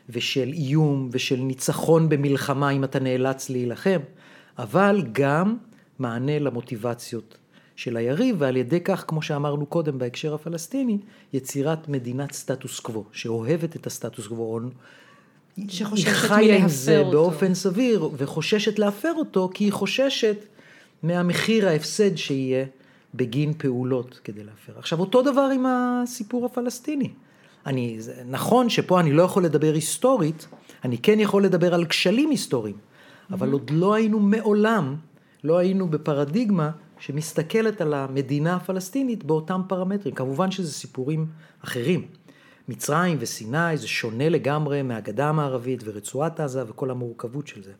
ושל איום ושל ניצחון במלחמה אם אתה נאלץ להילחם, אבל גם מענה למוטיבציות של היריב, ועל ידי כך, כמו שאמרנו קודם בהקשר הפלסטיני, יצירת מדינת סטטוס קוו, שאוהבת את הסטטוס קוו, שחוששת מלהפר אותו. באופן סביר, וחוששת להפר אותו, כי היא חוששת מהמחיר ההפסד שיהיה בגין פעולות כדי להפר. עכשיו, אותו דבר עם הסיפור הפלסטיני. אני, זה נכון שפה אני לא יכול לדבר היסטורית, אני כן יכול לדבר על כשלים היסטוריים, אבל mm-hmm. עוד לא היינו מעולם, לא היינו בפרדיגמה שמסתכלת על המדינה הפלסטינית באותם פרמטרים. כמובן שזה סיפורים אחרים. מצרים וסיני זה שונה לגמרי מהגדה המערבית ורצועת עזה וכל המורכבות של זה.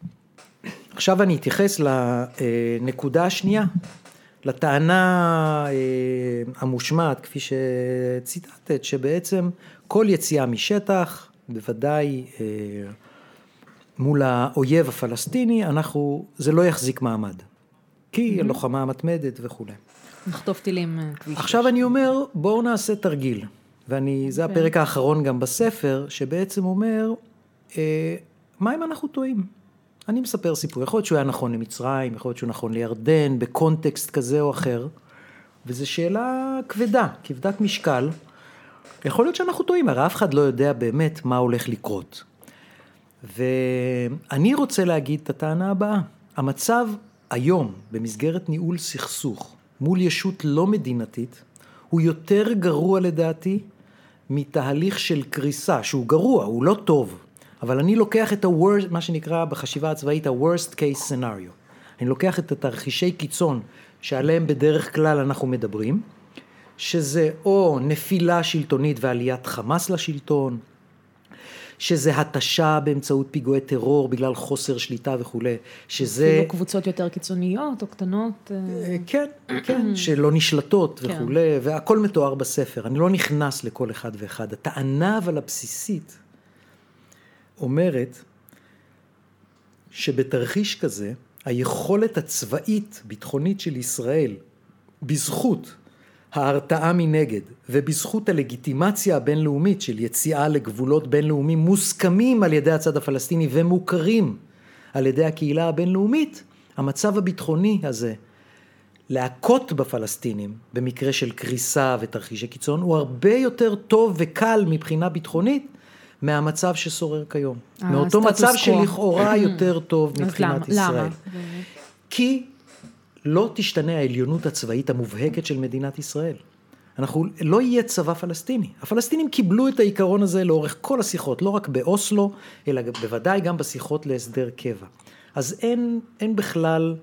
עכשיו אני אתייחס לנקודה השנייה, לטענה אה, המושמעת, כפי שציטטת, שבעצם כל יציאה משטח, בוודאי אה, מול האויב הפלסטיני, אנחנו, זה לא יחזיק מעמד. כי mm-hmm. הלוחמה המתמדת וכולי. נחטוף טילים אה. עכשיו אני אומר, בואו נעשה תרגיל. ואני, זה okay. הפרק האחרון גם בספר, שבעצם אומר, אה, מה אם אנחנו טועים? אני מספר סיפור, יכול להיות שהוא היה נכון למצרים, יכול להיות שהוא נכון לירדן, בקונטקסט כזה או אחר, וזו שאלה כבדה, כבדת משקל. יכול להיות שאנחנו טועים, הרי אף אחד לא יודע באמת מה הולך לקרות. ואני רוצה להגיד את הטענה הבאה. המצב היום, במסגרת ניהול סכסוך מול ישות לא מדינתית, הוא יותר גרוע לדעתי מתהליך של קריסה, שהוא גרוע, הוא לא טוב, אבל אני לוקח את ה-worst, מה שנקרא בחשיבה הצבאית ה-worst case scenario. אני לוקח את התרחישי קיצון שעליהם בדרך כלל אנחנו מדברים, שזה או נפילה שלטונית ועליית חמאס לשלטון, שזה התשה באמצעות פיגועי טרור בגלל חוסר שליטה וכולי, שזה... אפילו קבוצות יותר קיצוניות או קטנות. אה, כן, כן, שלא נשלטות כן. וכולי, והכל מתואר בספר, אני לא נכנס לכל אחד ואחד. הטענה אבל הבסיסית אומרת שבתרחיש כזה, היכולת הצבאית ביטחונית של ישראל, בזכות ההרתעה מנגד ובזכות הלגיטימציה הבינלאומית של יציאה לגבולות בינלאומיים מוסכמים על ידי הצד הפלסטיני ומוכרים על ידי הקהילה הבינלאומית, המצב הביטחוני הזה להכות בפלסטינים במקרה של קריסה ותרחישי קיצון הוא הרבה יותר טוב וקל מבחינה ביטחונית מהמצב ששורר כיום. אה, מאותו מצב שלכאורה יותר טוב מבחינת? ישראל. כי לא תשתנה העליונות הצבאית המובהקת של מדינת ישראל. אנחנו, לא יהיה צבא פלסטיני. הפלסטינים קיבלו את העיקרון הזה לאורך כל השיחות, לא רק באוסלו, אלא בוודאי גם בשיחות להסדר קבע. אז אין, אין בכלל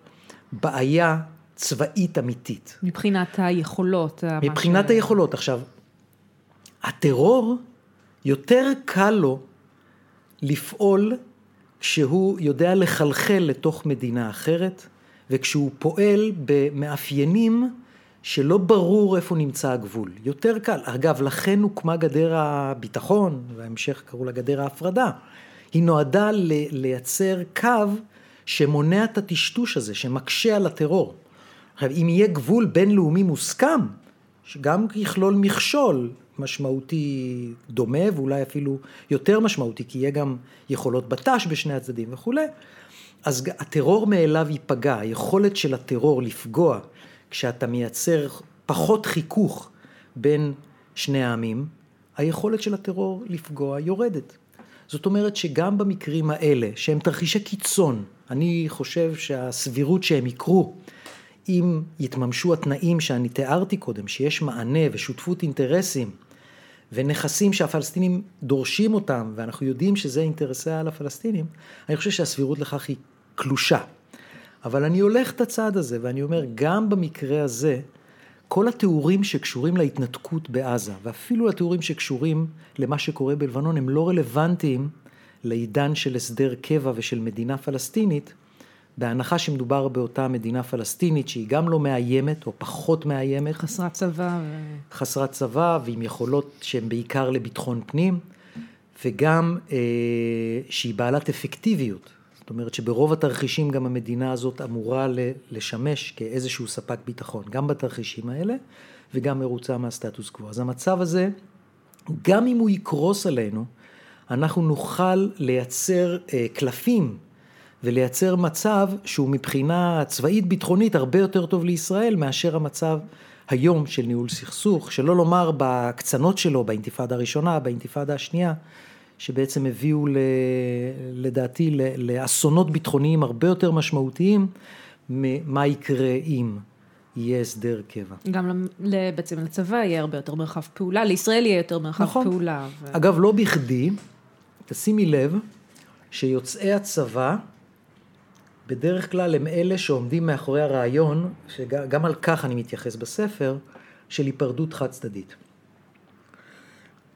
בעיה צבאית אמיתית. מבחינת היכולות. מבחינת ש... היכולות. עכשיו, הטרור, יותר קל לו לפעול כשהוא יודע לחלחל לתוך מדינה אחרת, וכשהוא פועל במאפיינים שלא ברור איפה נמצא הגבול. יותר קל. אגב, לכן הוקמה גדר הביטחון, וההמשך קראו לה גדר ההפרדה. היא נועדה לייצר קו שמונע את הטשטוש הזה, שמקשה על הטרור. עכשיו, אם יהיה גבול בינלאומי מוסכם, שגם יכלול מכשול משמעותי דומה, ואולי אפילו יותר משמעותי, כי יהיה גם יכולות בט"ש בשני הצדדים וכולי, אז הטרור מאליו ייפגע, היכולת של הטרור לפגוע כשאתה מייצר פחות חיכוך בין שני העמים, היכולת של הטרור לפגוע יורדת. זאת אומרת שגם במקרים האלה, שהם תרחישי קיצון, אני חושב שהסבירות שהם יקרו, אם יתממשו התנאים שאני תיארתי קודם, שיש מענה ושותפות אינטרסים ונכסים שהפלסטינים דורשים אותם, ואנחנו יודעים שזה אינטרסי על הפלסטינים, אני חושב שהסבירות לכך היא קלושה. אבל אני הולך את הצעד הזה, ואני אומר, גם במקרה הזה, כל התיאורים שקשורים להתנתקות בעזה, ואפילו התיאורים שקשורים למה שקורה בלבנון, הם לא רלוונטיים לעידן של הסדר קבע ושל מדינה פלסטינית, בהנחה שמדובר באותה מדינה פלסטינית שהיא גם לא מאיימת או פחות מאיימת. חסרת צבא. ו... חסרת צבא ועם יכולות שהן בעיקר לביטחון פנים, וגם אה, שהיא בעלת אפקטיביות. זאת אומרת שברוב התרחישים גם המדינה הזאת אמורה לשמש כאיזשהו ספק ביטחון, גם בתרחישים האלה וגם מרוצה מהסטטוס קוו. אז המצב הזה, גם אם הוא יקרוס עלינו, אנחנו נוכל לייצר אה, קלפים ולייצר מצב שהוא מבחינה צבאית ביטחונית הרבה יותר טוב לישראל מאשר המצב היום של ניהול סכסוך, שלא לומר בהקצנות שלו, באינתיפאדה הראשונה, באינתיפאדה השנייה, שבעצם הביאו ל, לדעתי לאסונות ביטחוניים הרבה יותר משמעותיים ממה יקרה אם יהיה הסדר קבע. גם בעצם לצבא יהיה הרבה יותר מרחב פעולה, לישראל יהיה יותר מרחב נכון. פעולה. ו... אגב, לא בכדי, תשימי לב שיוצאי הצבא בדרך כלל הם אלה שעומדים מאחורי הרעיון, שגם על כך אני מתייחס בספר, של היפרדות חד צדדית.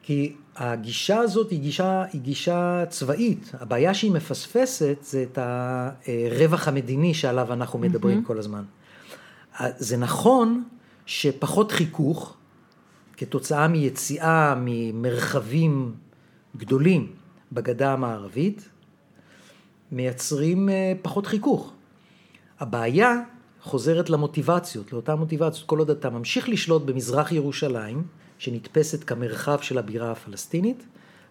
כי הגישה הזאת היא גישה, היא גישה צבאית, הבעיה שהיא מפספסת זה את הרווח המדיני שעליו אנחנו מדברים mm-hmm. כל הזמן. זה נכון שפחות חיכוך כתוצאה מיציאה ממרחבים גדולים בגדה המערבית, מייצרים אה, פחות חיכוך. הבעיה חוזרת למוטיבציות, לאותן מוטיבציות. כל עוד אתה ממשיך לשלוט במזרח ירושלים, שנתפסת כמרחב של הבירה הפלסטינית,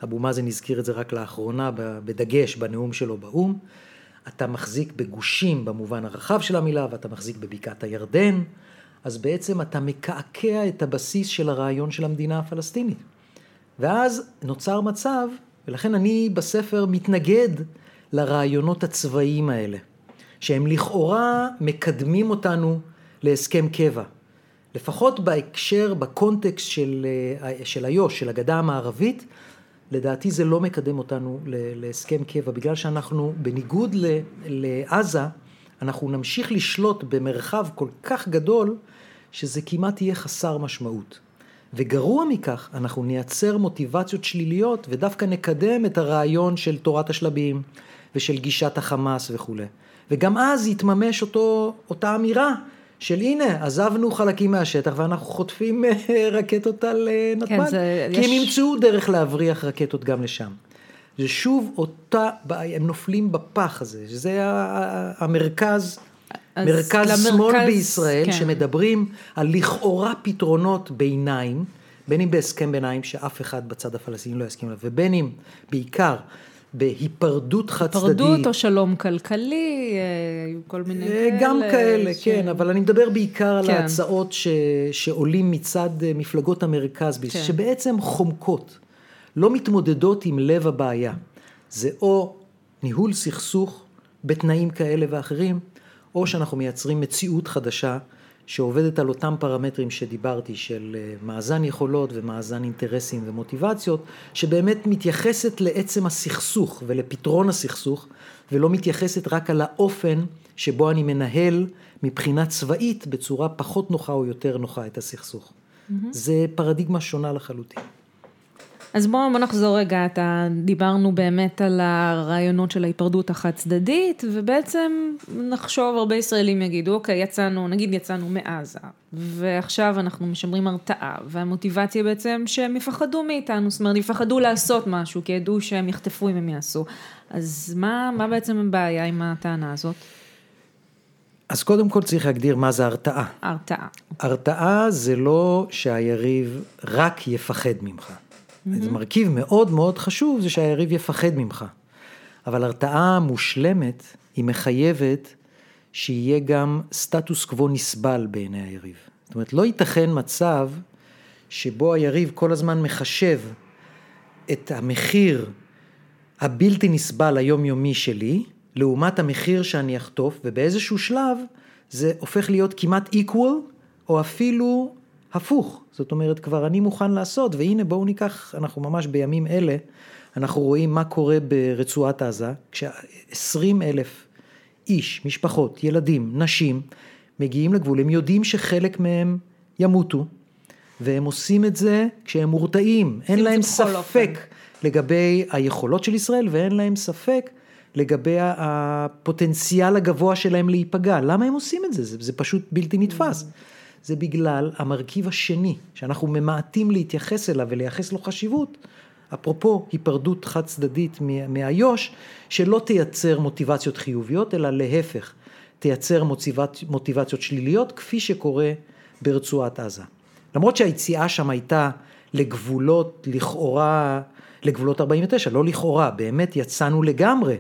אבו מאזן הזכיר את זה רק לאחרונה בדגש בנאום שלו באו"ם, אתה מחזיק בגושים במובן הרחב של המילה, ואתה מחזיק בבקעת הירדן, אז בעצם אתה מקעקע את הבסיס של הרעיון של המדינה הפלסטינית. ואז נוצר מצב, ולכן אני בספר מתנגד לרעיונות הצבאיים האלה, שהם לכאורה מקדמים אותנו להסכם קבע. לפחות בהקשר, בקונטקסט של, אה, של איו"ש, של הגדה המערבית, לדעתי זה לא מקדם אותנו להסכם קבע, בגלל שאנחנו, בניגוד לעזה, אנחנו נמשיך לשלוט במרחב כל כך גדול, שזה כמעט יהיה חסר משמעות. וגרוע מכך, אנחנו נייצר מוטיבציות שליליות ודווקא נקדם את הרעיון של תורת השלבים ושל גישת החמאס וכולי. וגם אז יתממש אותו, אותה אמירה של הנה, עזבנו חלקים מהשטח ואנחנו חוטפים אה, רקטות על אה, נתב"ג, כן, זה, כי יש... הם ימצאו דרך להבריח רקטות גם לשם. זה שוב אותה בעיה, הם נופלים בפח הזה, שזה המרכז, מרכז למרכז, שמאל בישראל, כן. שמדברים על לכאורה פתרונות ביניים, בין אם בהסכם ביניים שאף אחד בצד הפלסטיני לא יסכים עליו, ובין אם בעיקר בהיפרדות חד צדדית. היפרדות או שלום כלכלי, אה, כל מיני כאלה. גם כאלה, ש... כן, אבל אני מדבר בעיקר כן. על ההצעות ש... שעולים מצד אה, מפלגות המרכז, כן. שבעצם חומקות, לא מתמודדות עם לב הבעיה. זה או ניהול סכסוך בתנאים כאלה ואחרים, או שאנחנו מייצרים מציאות חדשה שעובדת על אותם פרמטרים שדיברתי של אה, מאזן יכולות ומאזן אינטרסים ומוטיבציות, שבאמת מתייחסת לעצם הסכסוך ולפתרון הסכסוך, ולא מתייחסת רק על האופן שבו אני מנהל מבחינה צבאית בצורה פחות נוחה או יותר נוחה את הסכסוך. Mm-hmm. זה פרדיגמה שונה לחלוטין. אז בואו בוא נחזור רגע, אתה, דיברנו באמת על הרעיונות של ההיפרדות החד צדדית, ובעצם נחשוב, הרבה ישראלים יגידו, אוקיי, יצאנו, נגיד יצאנו מעזה, ועכשיו אנחנו משמרים הרתעה, והמוטיבציה בעצם שהם יפחדו מאיתנו, זאת אומרת, יפחדו לעשות משהו, כי ידעו שהם יחטפו אם הם יעשו. אז מה, מה בעצם הבעיה עם הטענה הזאת? אז קודם כל צריך להגדיר מה זה הרתעה. הרתעה. הרתעה זה לא שהיריב רק יפחד ממך. Mm-hmm. זה מרכיב מאוד מאוד חשוב, זה שהיריב יפחד ממך. אבל הרתעה מושלמת, היא מחייבת שיהיה גם סטטוס קוו נסבל בעיני היריב. זאת אומרת, לא ייתכן מצב שבו היריב כל הזמן מחשב את המחיר הבלתי נסבל היומיומי שלי, לעומת המחיר שאני אחטוף, ובאיזשהו שלב זה הופך להיות כמעט equal, או אפילו הפוך, זאת אומרת כבר אני מוכן לעשות, והנה בואו ניקח, אנחנו ממש בימים אלה, אנחנו רואים מה קורה ברצועת עזה, כש-20 אלף איש, משפחות, ילדים, נשים, מגיעים לגבול, הם יודעים שחלק מהם ימותו, והם עושים את זה כשהם מורתעים, אין להם ספק אופן. לגבי היכולות של ישראל ואין להם ספק לגבי הפוטנציאל הגבוה שלהם להיפגע. למה הם עושים את זה? זה, זה פשוט בלתי נתפס. זה בגלל המרכיב השני, שאנחנו ממעטים להתייחס אליו ולייחס לו חשיבות, אפרופו היפרדות חד צדדית מאיו"ש, שלא תייצר מוטיבציות חיוביות, אלא להפך, תייצר מוטיבצ... מוטיבציות שליליות, כפי שקורה ברצועת עזה. למרות שהיציאה שם הייתה לגבולות, לכאורה, לגבולות 49, לא לכאורה, באמת יצאנו לגמרי,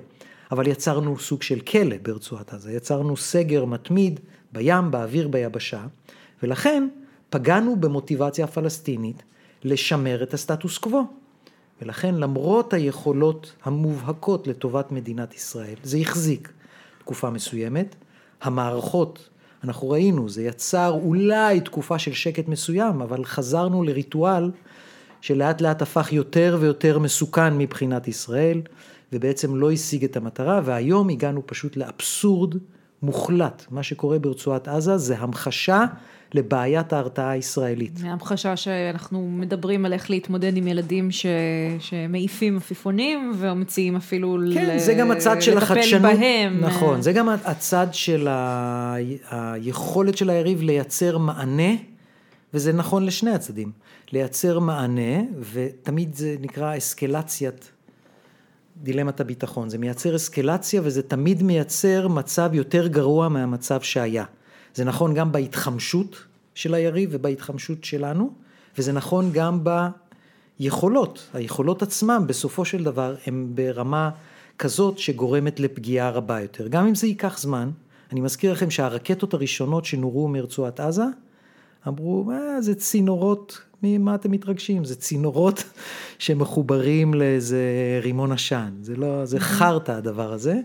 אבל יצרנו סוג של כלא ברצועת עזה, יצרנו סגר מתמיד בים, באוויר, ביבשה, ולכן פגענו במוטיבציה הפלסטינית לשמר את הסטטוס קוו. ולכן למרות היכולות המובהקות לטובת מדינת ישראל, זה החזיק תקופה מסוימת. המערכות, אנחנו ראינו, זה יצר אולי תקופה של שקט מסוים, אבל חזרנו לריטואל שלאט לאט הפך יותר ויותר מסוכן מבחינת ישראל, ובעצם לא השיג את המטרה, והיום הגענו פשוט לאבסורד מוחלט. מה שקורה ברצועת עזה זה המחשה לבעיית ההרתעה הישראלית. המחשה שאנחנו מדברים על איך להתמודד עם ילדים ש... שמעיפים עפיפונים ומציעים אפילו כן, ל... זה גם הצד של החדשנות. בהם. נכון, זה גם הצד של ה... היכולת של היריב לייצר מענה, וזה נכון לשני הצדדים, לייצר מענה, ותמיד זה נקרא אסקלציית דילמת הביטחון. זה מייצר אסקלציה וזה תמיד מייצר מצב יותר גרוע מהמצב שהיה. זה נכון גם בהתחמשות של היריב ובהתחמשות שלנו, וזה נכון גם ביכולות. היכולות עצמם בסופו של דבר הם ברמה כזאת שגורמת לפגיעה רבה יותר. גם אם זה ייקח זמן, אני מזכיר לכם שהרקטות הראשונות שנורו מרצועת עזה אמרו, מה זה צינורות, ממה אתם מתרגשים? זה צינורות שמחוברים לאיזה רימון עשן, זה לא, זה חרטא הדבר הזה,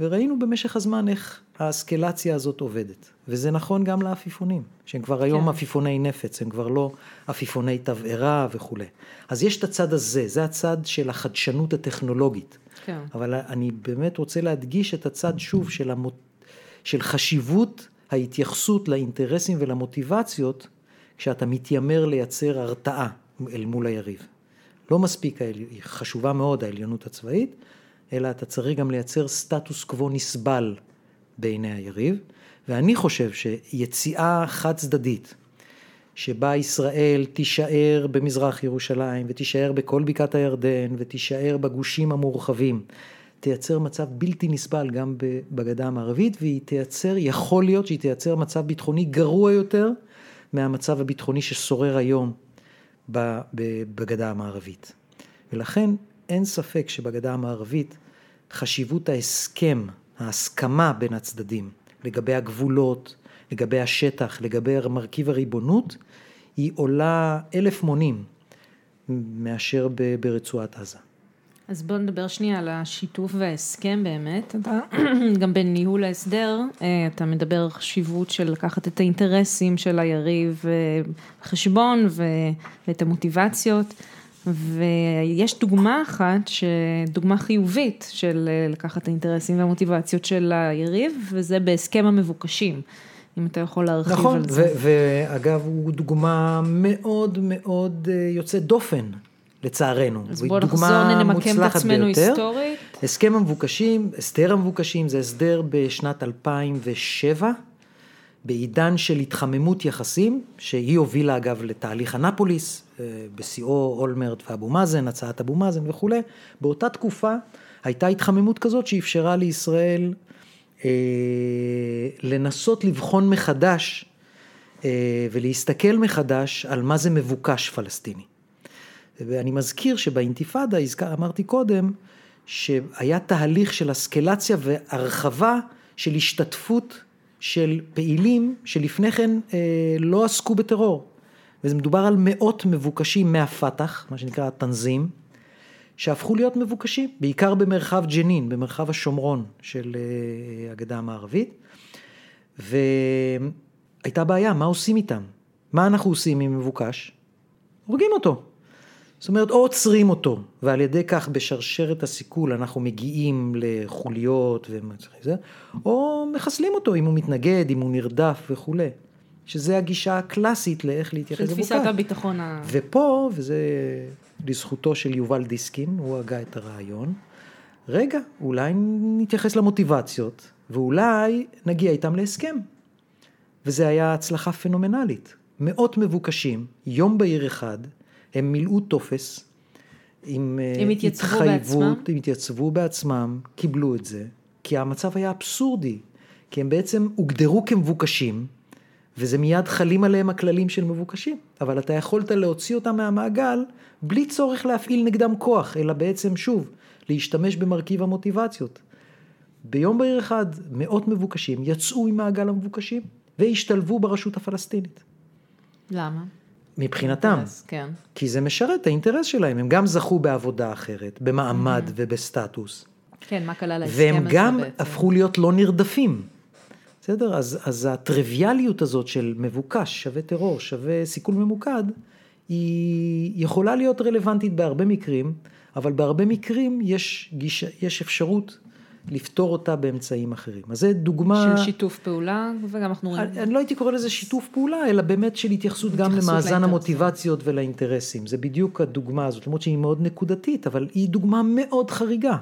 וראינו במשך הזמן איך האסקלציה הזאת עובדת. וזה נכון גם לעפיפונים, שהם כבר היום כן. עפיפוני נפץ, הם כבר לא עפיפוני תבערה וכולי. אז יש את הצד הזה, זה הצד של החדשנות הטכנולוגית. כן. אבל אני באמת רוצה להדגיש את הצד שוב של, המוט... של חשיבות ההתייחסות לאינטרסים ולמוטיבציות כשאתה מתיימר לייצר הרתעה אל מול היריב. לא מספיק, היא חשובה מאוד העליונות הצבאית, אלא אתה צריך גם לייצר סטטוס קוו נסבל בעיני היריב, ואני חושב שיציאה חד צדדית, שבה ישראל תישאר במזרח ירושלים ותישאר בכל בקעת הירדן ותישאר בגושים המורחבים, תייצר מצב בלתי נסבל גם בגדה המערבית והיא תייצר, יכול להיות שהיא תייצר מצב ביטחוני גרוע יותר מהמצב הביטחוני ששורר היום בגדה המערבית. ולכן אין ספק שבגדה המערבית חשיבות ההסכם, ההסכמה בין הצדדים לגבי הגבולות, לגבי השטח, לגבי מרכיב הריבונות, היא עולה אלף מונים מאשר ברצועת עזה. אז בואו נדבר שנייה על השיתוף וההסכם באמת. אתה גם בניהול ההסדר, אתה מדבר על חשיבות של לקחת את האינטרסים של היריב בחשבון ואת המוטיבציות. ויש דוגמה אחת, דוגמה חיובית של לקחת את האינטרסים והמוטיבציות של היריב, וזה בהסכם המבוקשים. אם אתה יכול להרחיב נכון, על זה. נכון, ואגב, הוא דוגמה מאוד מאוד יוצאת דופן, לצערנו. אז בואו נחזור, נמקם את עצמנו ביותר. היסטורית. הסכם המבוקשים, הסדר המבוקשים, זה הסדר בשנת 2007, בעידן של התחממות יחסים, שהיא הובילה אגב לתהליך אנפוליס, בשיאו אולמרט ואבו מאזן, הצעת אבו מאזן וכולי. באותה תקופה הייתה התחממות כזאת שאפשרה לישראל אה, לנסות לבחון מחדש אה, ולהסתכל מחדש על מה זה מבוקש פלסטיני. ואני מזכיר שבאינתיפאדה, אמרתי קודם, שהיה תהליך של אסקלציה והרחבה של השתתפות של פעילים שלפני כן אה, לא עסקו בטרור. וזה מדובר על מאות מבוקשים מהפת"ח, מה שנקרא התנזים, שהפכו להיות מבוקשים, בעיקר במרחב ג'נין, במרחב השומרון של אה, הגדה המערבית. והייתה בעיה, מה עושים איתם? מה אנחנו עושים עם מבוקש? הורגים אותו. זאת אומרת, או עוצרים אותו, ועל ידי כך בשרשרת הסיכול אנחנו מגיעים לחוליות וזה, או מחסלים אותו אם הוא מתנגד, אם הוא נרדף וכולי. שזה הגישה הקלאסית לאיך להתייחס לבוקר. של תפיסת הביטחון ה... ופה, וזה לזכותו של יובל דיסקין, הוא הגה את הרעיון, רגע, אולי נתייחס למוטיבציות, ואולי נגיע איתם להסכם. וזה היה הצלחה פנומנלית. מאות מבוקשים, יום בהיר אחד, הם מילאו טופס עם הם התייצבו התחייבות, בעצמם? הם התייצבו בעצמם, קיבלו את זה, כי המצב היה אבסורדי, כי הם בעצם הוגדרו כמבוקשים, וזה מיד חלים עליהם הכללים של מבוקשים, אבל אתה יכולת להוציא אותם מהמעגל בלי צורך להפעיל נגדם כוח, אלא בעצם שוב, להשתמש במרכיב המוטיבציות. ביום בהיר אחד מאות מבוקשים יצאו ממעגל המבוקשים והשתלבו ברשות הפלסטינית. למה? מבחינתם, כן. כי זה משרת את האינטרס שלהם, הם גם זכו בעבודה אחרת, במעמד ובסטטוס. כן, מה כלל ההסכם והם הזה גם בעצם? הפכו להיות לא נרדפים. בסדר? אז, אז הטריוויאליות הזאת של מבוקש, שווה טרור, שווה סיכול ממוקד, היא יכולה להיות רלוונטית בהרבה מקרים, אבל בהרבה מקרים יש, גיש, יש אפשרות לפתור אותה באמצעים אחרים. אז זה דוגמה... של שיתוף פעולה, וגם אנחנו רואים... אני, אני לא הייתי קורא לזה שיתוף פעולה, אלא באמת של התייחסות גם למאזן לאינטרסים. המוטיבציות ולאינטרסים. זה בדיוק הדוגמה הזאת, למרות שהיא מאוד נקודתית, אבל היא דוגמה מאוד חריגה.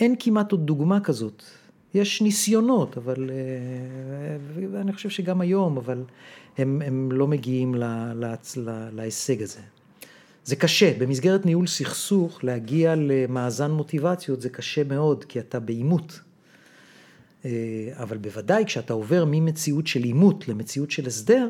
אין כמעט עוד דוגמה כזאת. יש ניסיונות, אבל... אה, ואני חושב שגם היום, אבל הם, הם לא מגיעים ל, ל, ל, להישג הזה. זה קשה, במסגרת ניהול סכסוך, להגיע למאזן מוטיבציות זה קשה מאוד, כי אתה בעימות. אה, אבל בוודאי כשאתה עובר ממציאות של עימות למציאות של הסדר,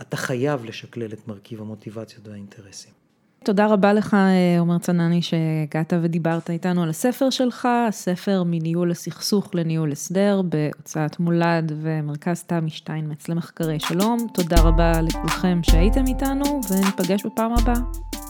אתה חייב לשקלל את מרכיב המוטיבציות והאינטרסים. תודה רבה לך, עומר צנני, שהגעת ודיברת איתנו על הספר שלך, הספר מניהול הסכסוך לניהול הסדר, בהוצאת מולד ומרכז תמי שטיינמץ למחקרי שלום. תודה רבה לכולכם שהייתם איתנו, וניפגש בפעם הבאה.